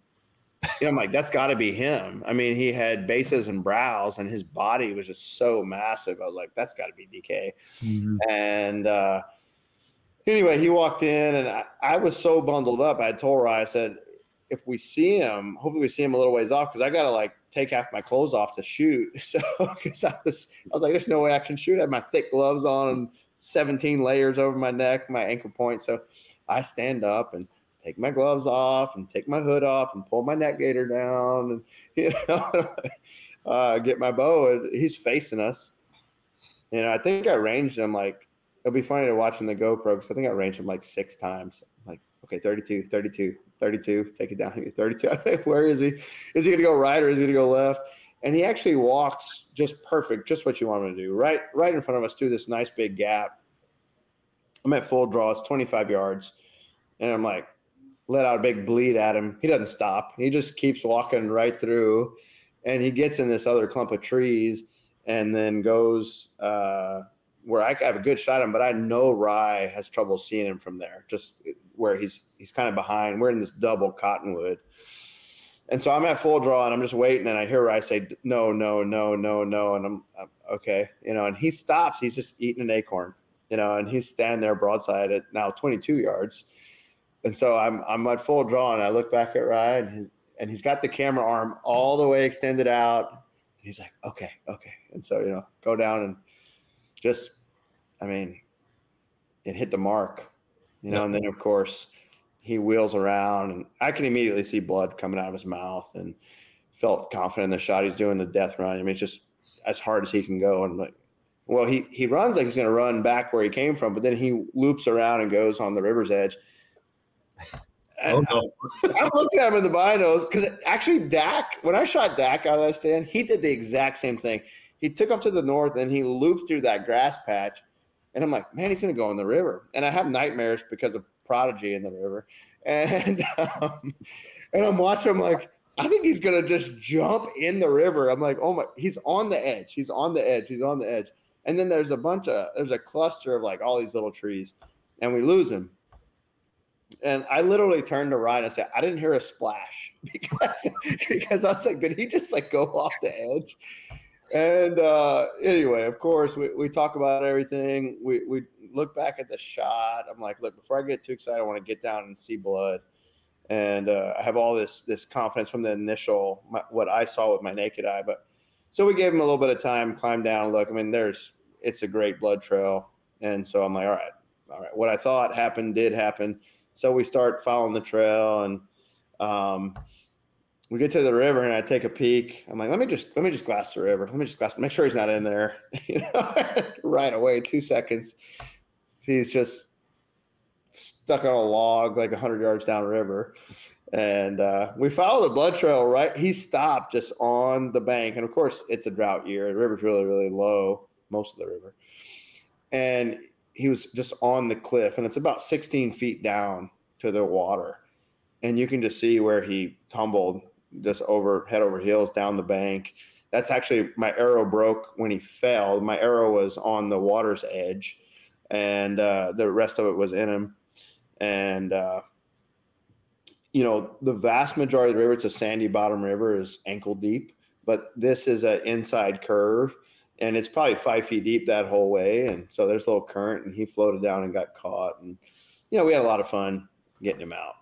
you know, I'm like, that's got to be him. I mean, he had bases and brows, and his body was just so massive. I was like, that's got to be DK. Mm-hmm. And uh, anyway, he walked in, and I, I, was so bundled up. I told her, I said, if we see him, hopefully we see him a little ways off because I got to like take half my clothes off to shoot. So because I was, I was like, there's no way I can shoot. I had my thick gloves on and 17 layers over my neck, my ankle point. So I stand up and take my gloves off and take my hood off and pull my neck gaiter down and you know uh, get my bow. And he's facing us. You know, I think I ranged him like it'll be funny to watch in the GoPro because I think I ranged him like six times. Like, okay, 32, 32, 32, take it down here, 32. Where is he? Is he gonna go right or is he gonna go left? And he actually walks just perfect, just what you want him to do. Right, right in front of us through this nice big gap. I'm at full draw, it's 25 yards. And I'm like, let out a big bleat at him. He doesn't stop. He just keeps walking right through. And he gets in this other clump of trees and then goes uh, where I have a good shot at him, but I know Rye has trouble seeing him from there, just eh, where he's he's kind of behind. We're in this double cottonwood. And so I'm at full draw and I'm just waiting and I hear Rye say, no, no, no, no, no. And I'm, I'm okay, you know, and he stops. He's just eating an acorn, you know, and he's standing there broadside at now 22 yards. And so I'm, I'm at full draw and I look back at Rye and he's, and he's got the camera arm all the way extended out. He's like, okay, okay. And so, you know, go down and just, I mean, it hit the mark, you know, and then of course he wheels around and I can immediately see blood coming out of his mouth and felt confident in the shot he's doing the death run. I mean, it's just as hard as he can go. And like, well, he, he runs like he's going to run back where he came from, but then he loops around and goes on the river's edge. Oh, no. I'm looking at him in the binos because actually Dak, when I shot Dak out of that stand, he did the exact same thing. He took off to the north and he looped through that grass patch. And I'm like, man, he's going to go in the river. And I have nightmares because of Prodigy in the river. And um, and I'm watching him like, I think he's going to just jump in the river. I'm like, oh my, he's on the edge. He's on the edge. He's on the edge. And then there's a bunch of, there's a cluster of like all these little trees. And we lose him and I literally turned to Ryan and said, I didn't hear a splash because because I was like, did he just like go off the edge? And uh, anyway, of course, we, we talk about everything. We we look back at the shot. I'm like, look, before I get too excited, I want to get down and see blood. And uh, I have all this this confidence from the initial my, what I saw with my naked eye. But so we gave him a little bit of time, climb down, look. I mean, there's it's a great blood trail, and so I'm like, all right, all right. What I thought happened did happen so we start following the trail and um, we get to the river and I take a peek. I'm like, let me just let me just glass the river. Let me just glass, make sure he's not in there. you know, right away, two seconds. He's just stuck on a log like hundred yards downriver. And uh, we follow the blood trail, right? He stopped just on the bank. And of course, it's a drought year. The river's really, really low, most of the river. And he was just on the cliff, and it's about 16 feet down to the water, and you can just see where he tumbled just over head over heels down the bank. That's actually my arrow broke when he fell. My arrow was on the water's edge, and uh, the rest of it was in him. And uh, you know, the vast majority of the river, it's a sandy bottom river, is ankle deep, but this is an inside curve and it's probably five feet deep that whole way. And so there's a little current, and he floated down and got caught. And you know, we had a lot of fun getting him out.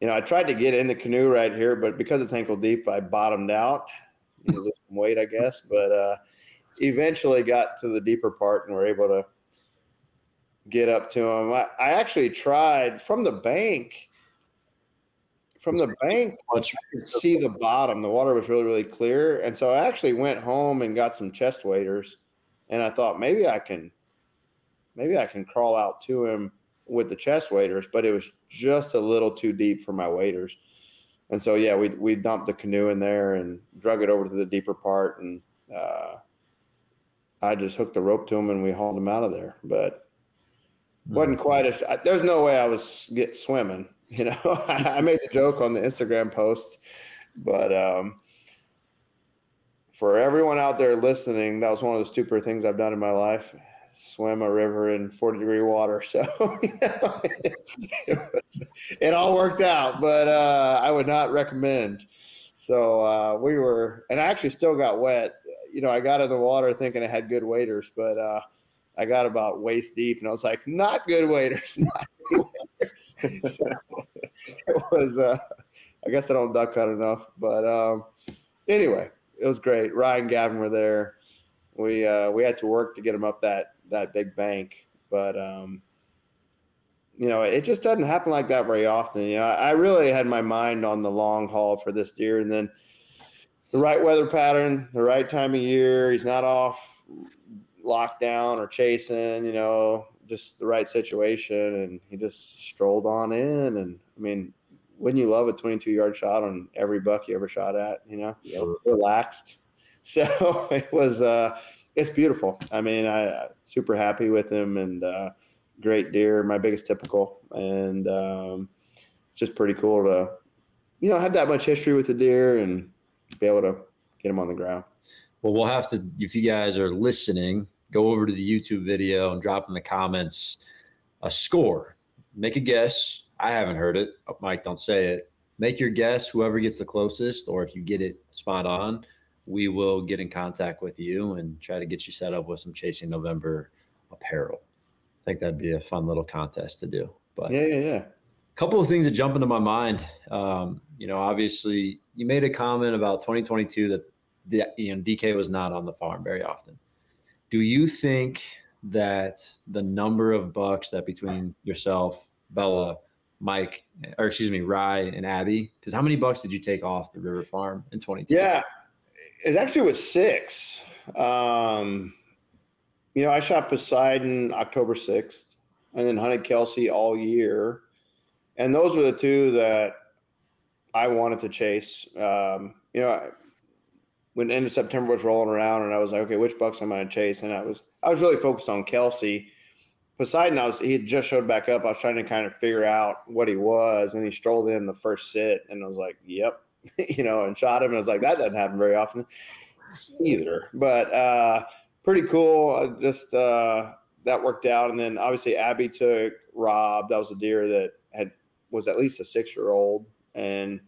You know, I tried to get in the canoe right here, but because it's ankle deep, I bottomed out. You know, some weight, I guess. But uh, eventually got to the deeper part and were able to get up to him. I, I actually tried from the bank from the bank. I could see the bottom. The water was really, really clear. And so I actually went home and got some chest waders. And I thought maybe I can, maybe I can crawl out to him with the chest waders, but it was just a little too deep for my waders. And so, yeah, we, we dumped the canoe in there and drug it over to the deeper part. And uh, I just hooked the rope to him and we hauled him out of there. But mm-hmm. wasn't quite as, there's no way I was get swimming You know, I made the joke on the Instagram post, but um, for everyone out there listening, that was one of the stupider things I've done in my life. Swim a river in 40 degree water. So you know, it, it, was, it, all worked out, but uh, I would not recommend. So uh, we were, and I actually still got wet. You know, I got in the water thinking I had good waders, but uh, I got about waist deep, and I was like, not good waders, not good waders. so it was. Uh, I guess I don't duck cut enough, but um, anyway, it was great. Ryan Gavin were there. We uh, we had to work to get them up that that big bank, but um, you know, it just doesn't happen like that very often. You know, I really had my mind on the long haul for this deer, and then the right weather pattern, the right time of year. He's not off lockdown or chasing. You know, just the right situation, and he just strolled on in. And I mean, wouldn't you love a 22 yard shot on every buck you ever shot at? You know, relaxed. So it was. uh it's beautiful. I mean, I super happy with him and. uh great deer, my biggest typical, and um, just pretty cool to, you know, have that much history with the deer and be able to get them on the ground. Well, we'll have to, if you guys are listening, go over to the YouTube video and drop in the comments a score. Make a guess. I haven't heard it. Oh, Mike, don't say it. Make your guess. Whoever gets the closest, or if you get it spot on, we will get in contact with you and try to get you set up with some Chasing November apparel. I think that'd be a fun little contest to do. But yeah, yeah, yeah. A couple of things that jump into my mind. Um, you know, obviously, you made a comment about 2022 that the, you know DK was not on the farm very often. Do you think that the number of bucks that between yourself, Bella, Mike, or excuse me, Rye and Abby, because how many bucks did you take off the River Farm in 22? Yeah, it actually was six. Um, you know, I shot Poseidon October 6th and then hunted Kelsey all year. And those were the two that I wanted to chase. Um, you know, when the end of September was rolling around and I was like, okay, which bucks am I going to chase? And I was, I was really focused on Kelsey. Poseidon, I was, he had just showed back up. I was trying to kind of figure out what he was. And he strolled in the first sit and I was like, yep, you know, and shot him. And I was like, that doesn't happen very often either. But, uh, pretty cool. I just uh, that worked out, and then obviously Abby took Rob. That was a deer that had was at least a six year old and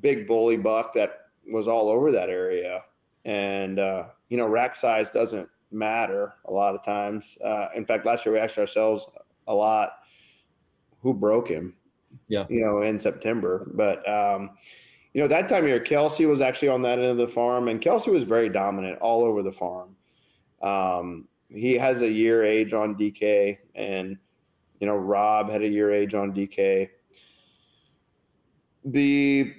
big bully buck that was all over that area. And uh, you know, rack size doesn't matter a lot of times. Uh, in fact, last year we asked ourselves a lot, who broke him? Yeah, you know, in September, but. Um, you know, that time of year, Kelsey was actually on that end of the farm, and Kelsey was very dominant all over the farm. Um, he has a year age on DK, and you know Rob had a year age on DK. The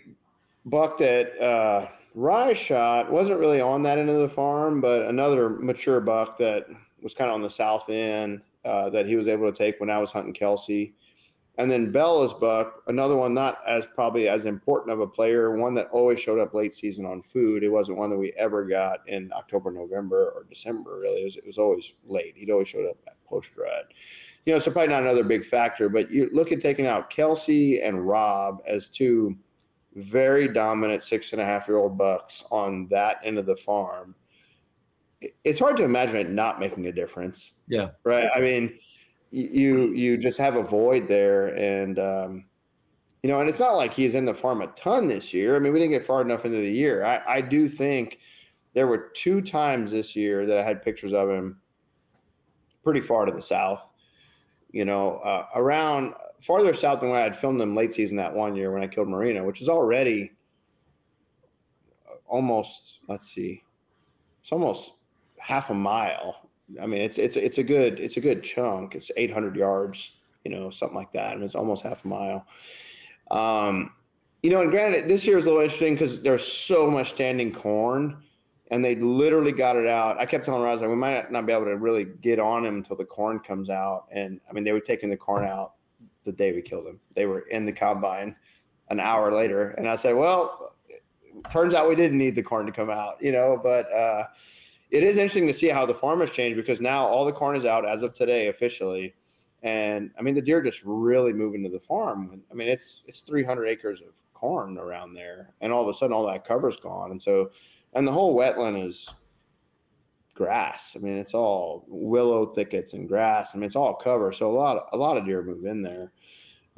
buck that uh, Rye shot wasn't really on that end of the farm, but another mature buck that was kind of on the south end uh, that he was able to take when I was hunting Kelsey. And then Bella's buck, another one not as probably as important of a player, one that always showed up late season on food. It wasn't one that we ever got in October, November, or December. Really, it was, it was always late. He'd always showed up at post rut. You know, so probably not another big factor. But you look at taking out Kelsey and Rob as two very dominant six and a half year old bucks on that end of the farm. It's hard to imagine it not making a difference. Yeah. Right. I mean you you just have a void there, and um, you know, and it's not like he's in the farm a ton this year. I mean, we didn't get far enough into the year. I, I do think there were two times this year that I had pictures of him pretty far to the south. You know, uh, around farther south than when I had filmed him late season that one year when I killed Marina, which is already almost let's see, it's almost half a mile I mean, it's it's it's a good it's a good chunk. It's 800 yards, you know, something like that. I mean, it's almost half a mile. Um, you know, and granted, this year is a little interesting because there's so much standing corn, and they literally got it out. I kept telling Roz like we might not be able to really get on him until the corn comes out. And I mean, they were taking the corn out the day we killed him. They were in the combine an hour later, and I said, well, turns out we didn't need the corn to come out, you know, but. uh it is interesting to see how the farm has changed because now all the corn is out as of today officially. And I mean, the deer just really moving to the farm. I mean, it's it's 300 acres of corn around there, and all of a sudden, all that cover's gone. And so, and the whole wetland is grass. I mean, it's all willow thickets and grass. I mean, it's all cover. So a lot, a lot of deer move in there.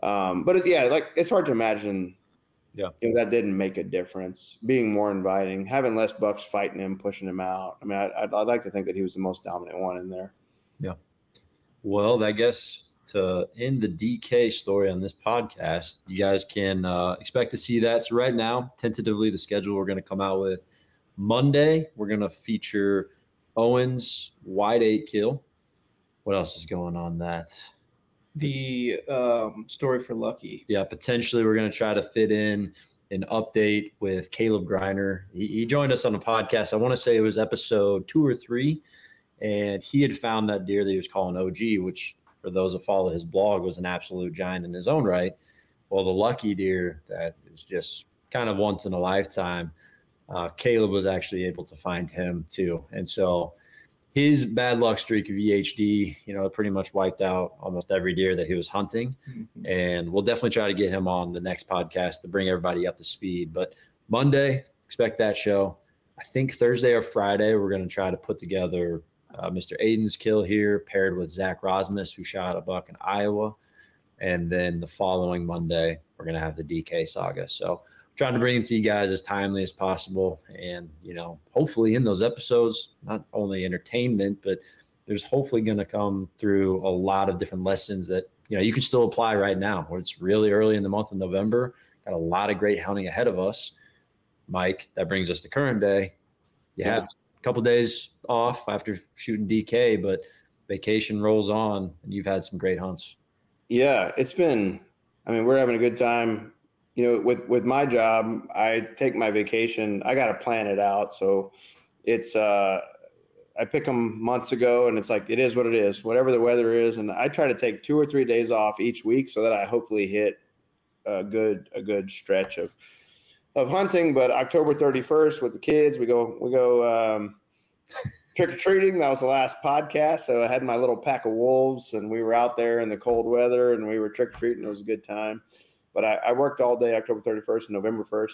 Um, but it, yeah, like it's hard to imagine yeah. You know, that didn't make a difference. Being more inviting, having less bucks fighting him, pushing him out. I mean, I, would like to think that he was the most dominant one in there. Yeah. Well, I guess to end the DK story on this podcast, you guys can uh, expect to see that. So, right now, tentatively, the schedule we're going to come out with Monday, we're going to feature Owen's wide eight kill. what else is going on that? The um, story for Lucky. Yeah, potentially we're going to try to fit in an update with Caleb Griner. He, he joined us on a podcast. I want to say it was episode two or three, and he had found that deer that he was calling OG, which for those that follow his blog was an absolute giant in his own right. Well, the lucky deer that is just kind of once in a lifetime. Uh, Caleb was actually able to find him too, and so his bad luck streak of EHD, you know, pretty much wiped out almost every deer that he was hunting. Mm-hmm. And we'll definitely try to get him on the next podcast to bring everybody up to speed. But Monday, expect that show. I think Thursday or Friday, we're going to try to put together uh, Mr. Aidan's kill here, paired with Zach Rosmus, who shot a buck in Iowa. And then the following Monday, we're going to have the DK saga. So trying to bring them to you guys as timely as possible. And, you know, hopefully in those episodes, not only entertainment, but there's hopefully going to come through a lot of different lessons that, you know, you can still apply right now where it's really early in the month of November. Got a lot of great hunting ahead of us. Mike, that brings us to current day. You yeah. have a couple of days off after shooting DK, but vacation rolls on and you've had some great hunts. Yeah, it's been, I mean, we're having a good time you know, with with my job, I take my vacation. I got to plan it out. So it's uh, I pick them months ago, and it's like it is what it is, whatever the weather is. And I try to take two or three days off each week so that I hopefully hit a good a good stretch of of hunting. But October 31st with the kids, we go we go um, trick or treating. That was the last podcast. So I had my little pack of wolves, and we were out there in the cold weather, and we were trick or treating. It was a good time. But I, I worked all day October 31st and November 1st.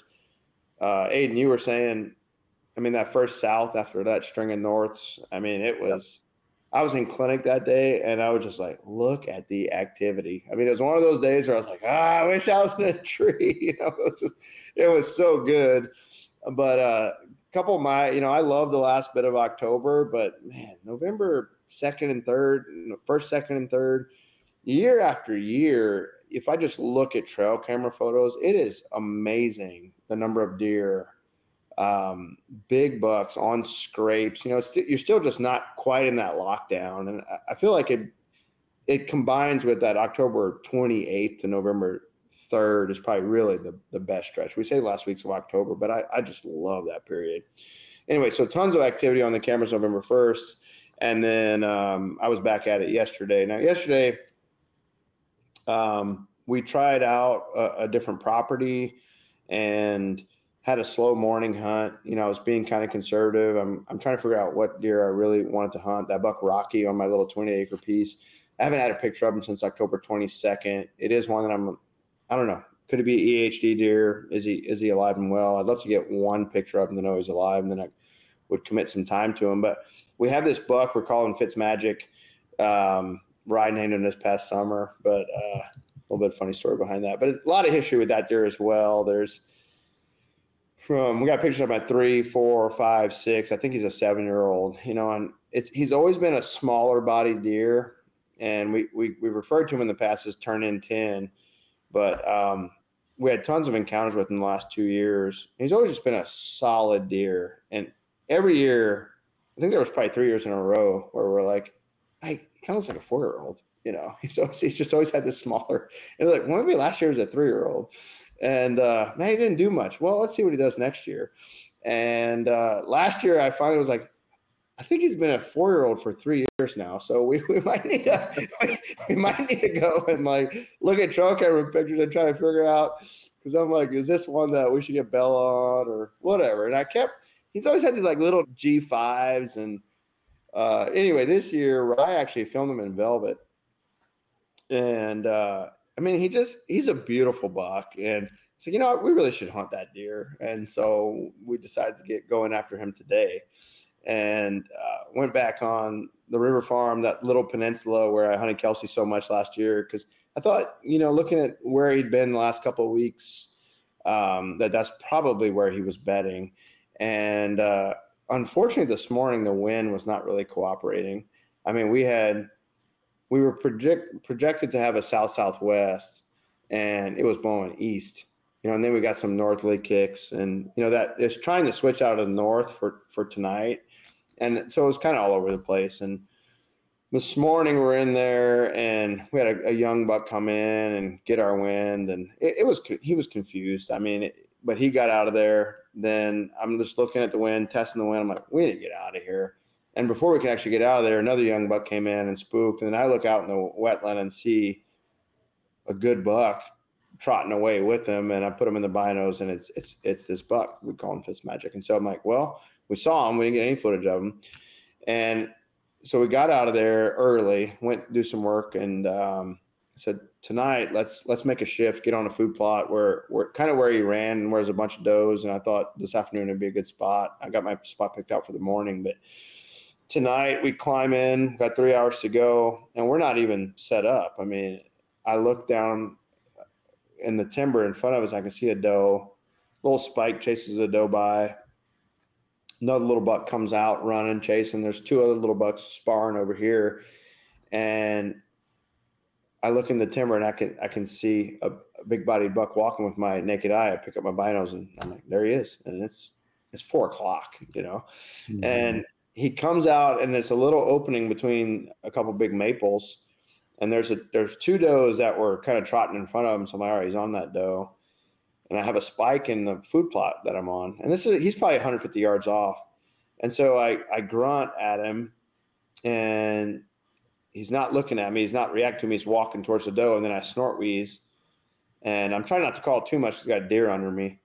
Uh, Aidan, you were saying, I mean, that first south after that string of norths, I mean, it was. Yep. I was in clinic that day and I was just like, look at the activity. I mean, it was one of those days where I was like, ah, I wish I was in a tree. You know, it was, just, it was so good. But uh, a couple of my, you know, I love the last bit of October, but man, November 2nd and 3rd, first, second, and third, year after year, if I just look at trail camera photos, it is amazing the number of deer, um, big bucks on scrapes. You know, st- you're still just not quite in that lockdown, and I feel like it it combines with that October 28th to November 3rd is probably really the, the best stretch. We say last weeks of October, but I, I just love that period. Anyway, so tons of activity on the cameras November 1st. And then um, I was back at it yesterday. Now, yesterday, um, we tried out a, a, different property and had a slow morning hunt. You know, I was being kind of conservative. I'm, I'm trying to figure out what deer I really wanted to hunt. That buck Rocky on my little 20 acre piece. I haven't had a picture of him since October 22nd. It is one that I'm, I don't know. Could it be EHD deer? Is he is he alive and well? I'd love to get one picture of him to know he's alive, and then I would commit some time to him. But we have this buck we're calling Fitz Magic. Um, Ryan named him this past summer, but uh, a little bit of funny story behind that. But a lot of history with that deer as well. There's from we got pictures of him at three, four, five, six. I think he's a seven year old. You know, and it's he's always been a smaller body deer, and we we we referred to him in the past as turn in ten, but um, we had tons of encounters with him the last two years. He's always just been a solid deer, and every year, I think there was probably three years in a row where we're like, I kind of looks like a four year old. You know, he's always, he's just always had this smaller. And like, well, maybe last year was a three year old, and uh, man, he didn't do much. Well, let's see what he does next year. And uh, last year, I finally was like, I think he's been a four year old for three years now. So we, we might need to we might need to go and like look at trail camera pictures and try to figure out because I'm like, is this one that we should get Bell on or whatever? And I kept he's always had these like little G fives and uh, anyway, this year I actually filmed him in velvet, and uh, I mean he just he's a beautiful buck, and so you know what, we really should hunt that deer, and so we decided to get going after him today, and uh, went back on the river farm, that little peninsula where I hunted Kelsey so much last year, because I thought you know looking at where he'd been the last couple of weeks, um, that that's probably where he was bedding, and uh, unfortunately, this morning the wind was not really cooperating. I mean, we had we were project, projected to have a south southwest, and it was blowing east. You know, and then we got some northerly kicks, and you know that is trying to switch out of the north for for tonight, and so it was kind of all over the place. And this morning we're in there and we had a, a, young buck come in and get our wind and it, it was he was confused i mean it, but he got out of there. Then i'm just looking at the wind testing the wind. I'm like we need to get out of here. And before we can actually get out of there another young buck came in and spooked. And then i look out in the wetland and see a good buck trotting away with him. And i put him in the binos and it's it's it's this buck. We call him Fitzmagic and so i'm like well we saw him. We didn't get any footage of him. And so we got out of there early, went do some work, and um, said tonight let's let's make a shift, get on a food plot where where kind of where he ran and where there's a bunch of does. And I thought this afternoon would be a good spot. I got my spot picked out for the morning, but tonight we climb in, got three hours to go, and we're not even set up. I mean, I look down in the timber in front of us, I can see a doe. Little spike chases a doe by another little buck comes out running, chasing. There's two other little bucks sparring over here, and I look in the timber and I can I can see a, a big bodied buck walking with my naked eye. I pick up my binos and I'm like, there he is, and it's it's four o'clock, you know, mm-hmm. and he comes out and it's a little opening between a couple big maples. And there's a there's two does that were kind of trotting in front of him. So I'm like, all right, he's on that doe and I have a spike in the food plot that I'm on. And this is he's probably 150 yards off. And so I I grunt at him and he's not looking at me, he's not reacting to me, he's walking towards the doe, and then I snort wheeze. And I'm trying not to call too much. He's got deer under me.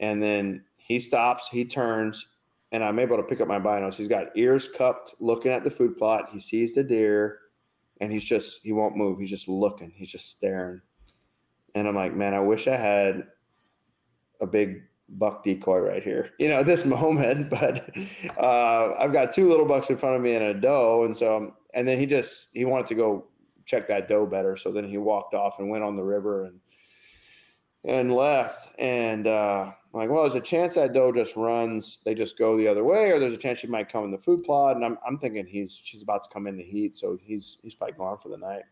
And then he stops, he turns, and I'm able to pick up my binos. He's got ears cupped, looking at the food plot. He sees the deer, and he's just he won't move. He's just looking. He's just staring. And I'm like, man, I wish I had a big buck decoy right here, you know, this moment. But uh, I've got two little bucks in front of me and a doe, and so and then he just he wanted to go check that doe better, so then he walked off and went on the river and and left. And uh, I'm like, well, there's a chance that doe just runs, they just go the other way, or there's a chance she might come in the food plot. And I'm I'm thinking he's she's about to come in the heat, so he's he's probably gone for the night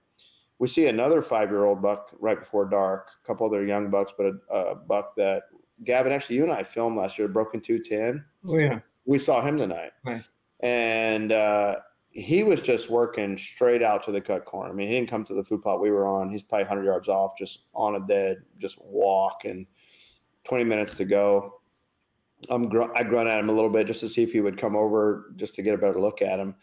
we see another five year old buck right before dark, a couple other young bucks, but a, a, buck that Gavin, actually, you and I filmed last year, Broken 210. Oh, yeah. We saw him tonight. Nice. And uh, he was just working straight out to the cut corner. I mean, he didn't come to the food plot we were on. He's probably 100 yards off, just on a dead, just walk, and 20 minutes to go. I'm gr- I grunt at him a little bit just to see if he would come over, just to get a better look at him.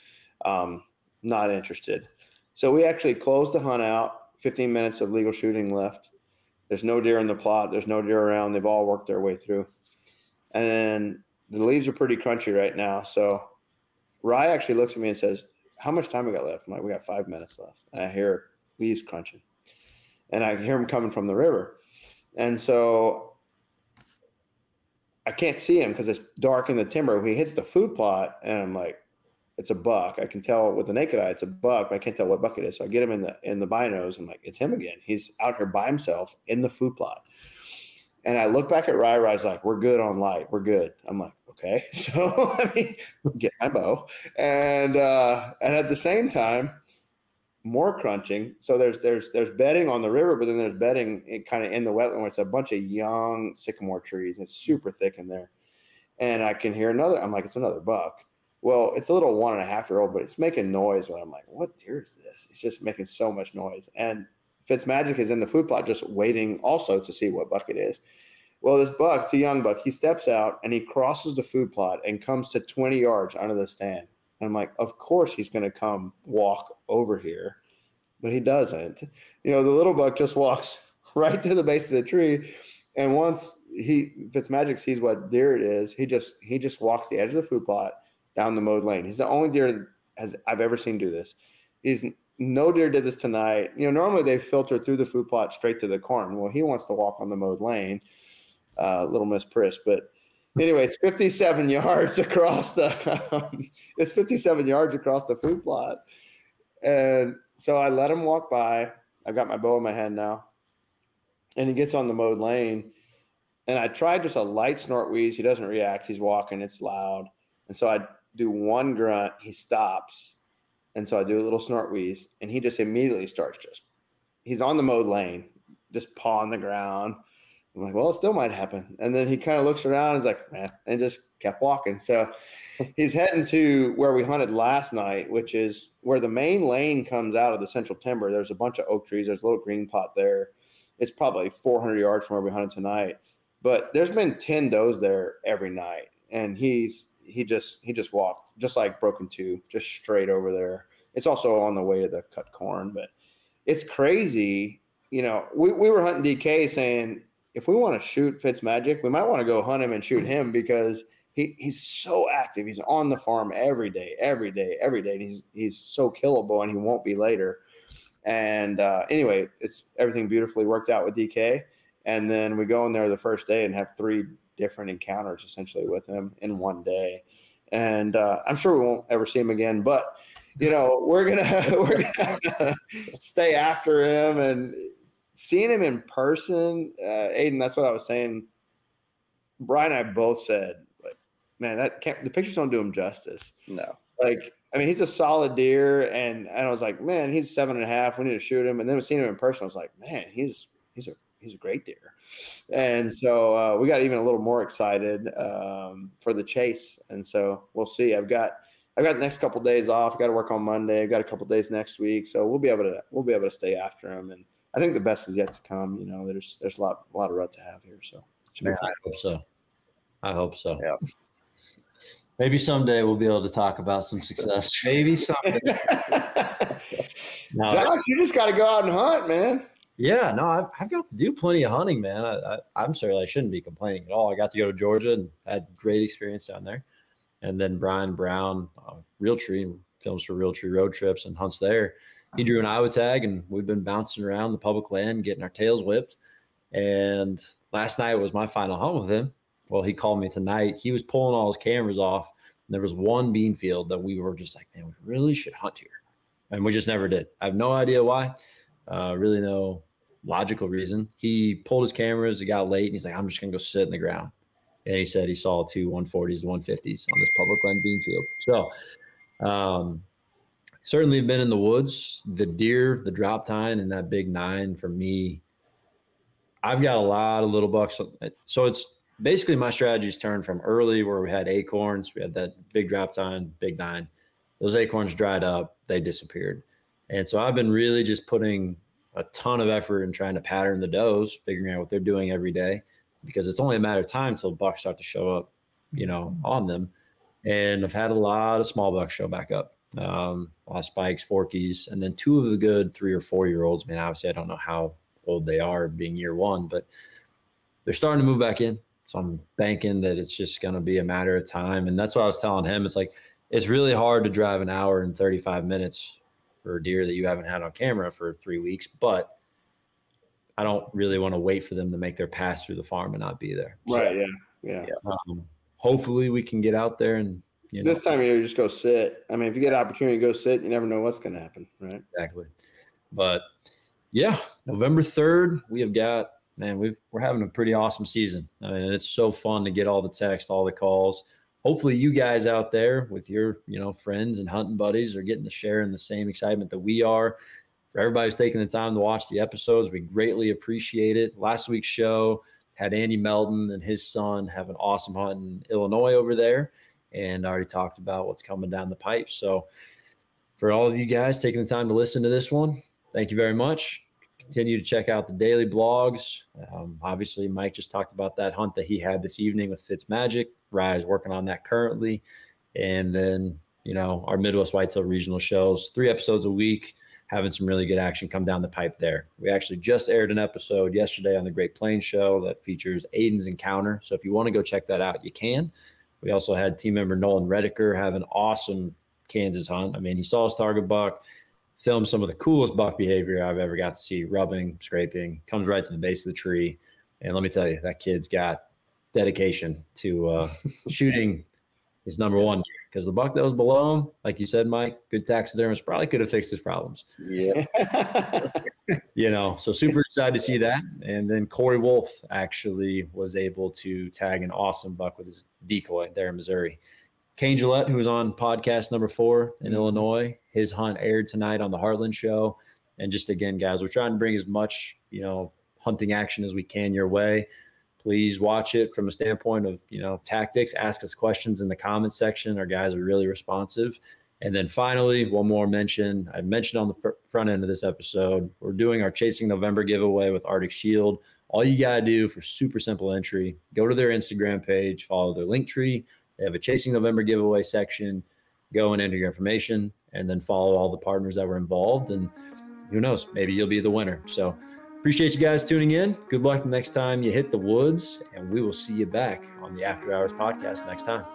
Um, not interested. So we actually closed the hunt out. 15 minutes of legal shooting left. There's no deer in the plot. There's no deer around. They've all worked their way through. And then the leaves are pretty crunchy right now. So Rye actually looks at me and says, How much time we got left? I'm like, We got five minutes left. And I hear leaves crunching. And I hear them coming from the river. And so I can't see him because it's dark in the timber. He hits the food plot, and I'm like, it's a buck. I can tell with the naked eye it's a buck, but I can't tell what buck it is. So I get him in the in the binos. I'm like, it's him again. He's out here by himself in the food plot. And I look back at Rye. Rye's like, we're good on light. We're good. I'm like, okay. So let me get my bow. And uh, and at the same time, more crunching. So there's there's there's bedding on the river, but then there's bedding kind of in the wetland where it's a bunch of young sycamore trees. And it's super thick in there. And I can hear another. I'm like, it's another buck well, it's a little one and a half year old, but it's making noise when I'm like, what deer is this? It's just making so much noise. And Fitzmagic is in the food plot just waiting also to see what buck it is. Well, this buck, it's a young buck, he steps out and he crosses the food plot and comes to 20 yards under the stand. And I'm like, of course he's going to come walk over here, but he doesn't. You know, the little buck just walks right to the base of the tree. And once he Fitzmagic sees what deer it is, he just he just walks the edge of the food plot down the mowed lane. He's the only deer has I've ever seen do this. He's no deer did this tonight. You know, normally they filter through the food plot straight to the corn. Well, he wants to walk on the mowed lane. Uh, little Miss Priss, but anyway, it's 57 yards across the. Um, it's 57 yards across the food plot, and so I let him walk by. I've got my bow in my hand now, and he gets on the mowed lane, and I tried just a light snort wheeze. He doesn't react. He's walking. It's loud, and so I do one grunt, he stops. And so I do a little snort wheeze, and he just immediately starts just, he's on the mowed lane, just paw on the ground. I'm like, well, it still might happen. And then he kind of looks around and is like, man, and just kept walking. So he's heading to where we hunted last night, which is where the main lane comes out of the central timber. There's a bunch of oak trees. There's a little green plot there. It's probably 400 yards from where we hunted tonight. But there's been 10 does there every night. And he's, he just, he just walked just like broken two, just straight over there. It's also on the way to the cut corn, but it's crazy. You know, we, we were hunting DK saying, if we want to shoot Fitz Magic, we might want to go hunt him and shoot him because he, he's so active. He's on the farm every day, every day, every day. And he's he's so killable, and he won't be later. And uh, anyway, it's everything beautifully worked out with DK. And then we go in there the first day and have three different encounters essentially with him in one day. And uh, I'm sure we won't ever see him again, but you know we're gonna we're gonna stay after him and seeing him in person. Uh, Aidan, that's what I was saying. Brian and I both said man, that can't, the pictures don't do him justice. No. Like, I mean, he's a solid deer, and, and I was like, man, he's seven and a half. We need to shoot him. And then we seen him in person. I was like, man, he's he's a he's a great deer. And so uh, we got even a little more excited um, for the chase. And so we'll see. I've got I've got the next couple of days off. I've got to work on Monday. I've got a couple days next week, so we'll be able to we'll be able to stay after him. And I think the best is yet to come. You know, there's there's a lot a lot of rut to have here. So Man, I hope so. I hope so. Yeah. Maybe someday we'll be able to talk about some success. Maybe someday. no, Josh, you just got to go out and hunt, man. Yeah, no, I've, I've got to do plenty of hunting, man. I, I, am sorry, I shouldn't be complaining at all. I got to go to Georgia and had great experience down there. And then Brian Brown, uh, Realtree, films for Realtree road trips and hunts there. He drew an Iowa tag, and we've been bouncing around the public land, getting our tails whipped. And last night was my final hunt with him well, he called me tonight. He was pulling all his cameras off. And there was one bean field that we were just like, man, we really should hunt here. And we just never did. I have no idea why. Uh, really no logical reason. He pulled his cameras, it got late, and he's like, I'm just gonna go sit in the ground. And he said he saw two 140s, 150s on this public land bean field. So um, certainly been in the woods. The deer, the drop tine, and that big nine for me. I've got a lot of little bucks. So it's basically my strategies turned from early where we had acorns, we had that big drop tine, big nine. Those acorns dried up, they disappeared. And so I've been really just putting a ton of effort in trying to pattern the does, figuring out what they're doing every day, because it's only a matter of time till bucks start to show up, you know, on them. And I've had a lot of small bucks show back up. Um, a lot of spikes, forkies, and then two of the good three or four year olds. I mean, obviously, I don't know how old they are being year one, but they're starting to move back in. So I'm banking that it's just going to be a matter of time. And that's what I was telling him. It's like, it's really hard to drive an hour and 35 minutes for a deer that you haven't had on camera for three weeks, but I don't really want to wait for them to make their pass through the farm and not be there. Right. So, yeah. Yeah. Um, hopefully we can get out there and, you know, this time of year, just go sit. I mean, if you get an opportunity to go sit, you never know what's going to happen. Right. Exactly. But yeah, November 3rd, we have got man, we've we're having a pretty awesome season. I mean, it's so fun to get all the text, all the calls. Hopefully, you guys out there with your you know friends and hunting buddies are getting to share in the same excitement that we are. For everybody who's taking the time to watch the episodes, we greatly appreciate it. Last week's show had Andy Melton and his son have an awesome hunt in Illinois over there, and I already talked about what's coming down the pipe. So, for all of you guys taking the time to listen to this one, thank you very much continue to check out the daily blogs. Um, obviously, Mike just talked about that hunt that he had this evening with Fitz Magic. Rye's working on that currently. And then, you know, our Midwest Whitetail regional shows, three episodes a week, having some really good action come down the pipe there. We actually just aired an episode yesterday on the Great Plains show that features Aidan's encounter. So if you want to go check that out, you can. We also had team member Nolan Rediker have an awesome Kansas hunt. I mean, he saw his target buck filmed some of the coolest buck behavior I've ever got to see rubbing, scraping, comes right to the base of the tree. And let me tell you, that kid's got dedication to uh, shooting is number one because the buck that was below him, like you said, Mike, good taxidermist, probably could have fixed his problems. Yeah. you know, so super excited to see that. And then Corey Wolf actually was able to tag an awesome buck with his decoy there in Missouri. Kane Gillette, who was on podcast number four in mm-hmm. Illinois, his hunt aired tonight on the Heartland Show. And just again, guys, we're trying to bring as much, you know, hunting action as we can your way. Please watch it from a standpoint of you know tactics. Ask us questions in the comments section. Our guys are really responsive. And then finally, one more mention. I mentioned on the front end of this episode, we're doing our Chasing November giveaway with Arctic Shield. All you got to do for super simple entry, go to their Instagram page, follow their link tree. They have a Chasing November giveaway section. Go and enter your information and then follow all the partners that were involved. And who knows, maybe you'll be the winner. So appreciate you guys tuning in. Good luck the next time you hit the woods, and we will see you back on the After Hours podcast next time.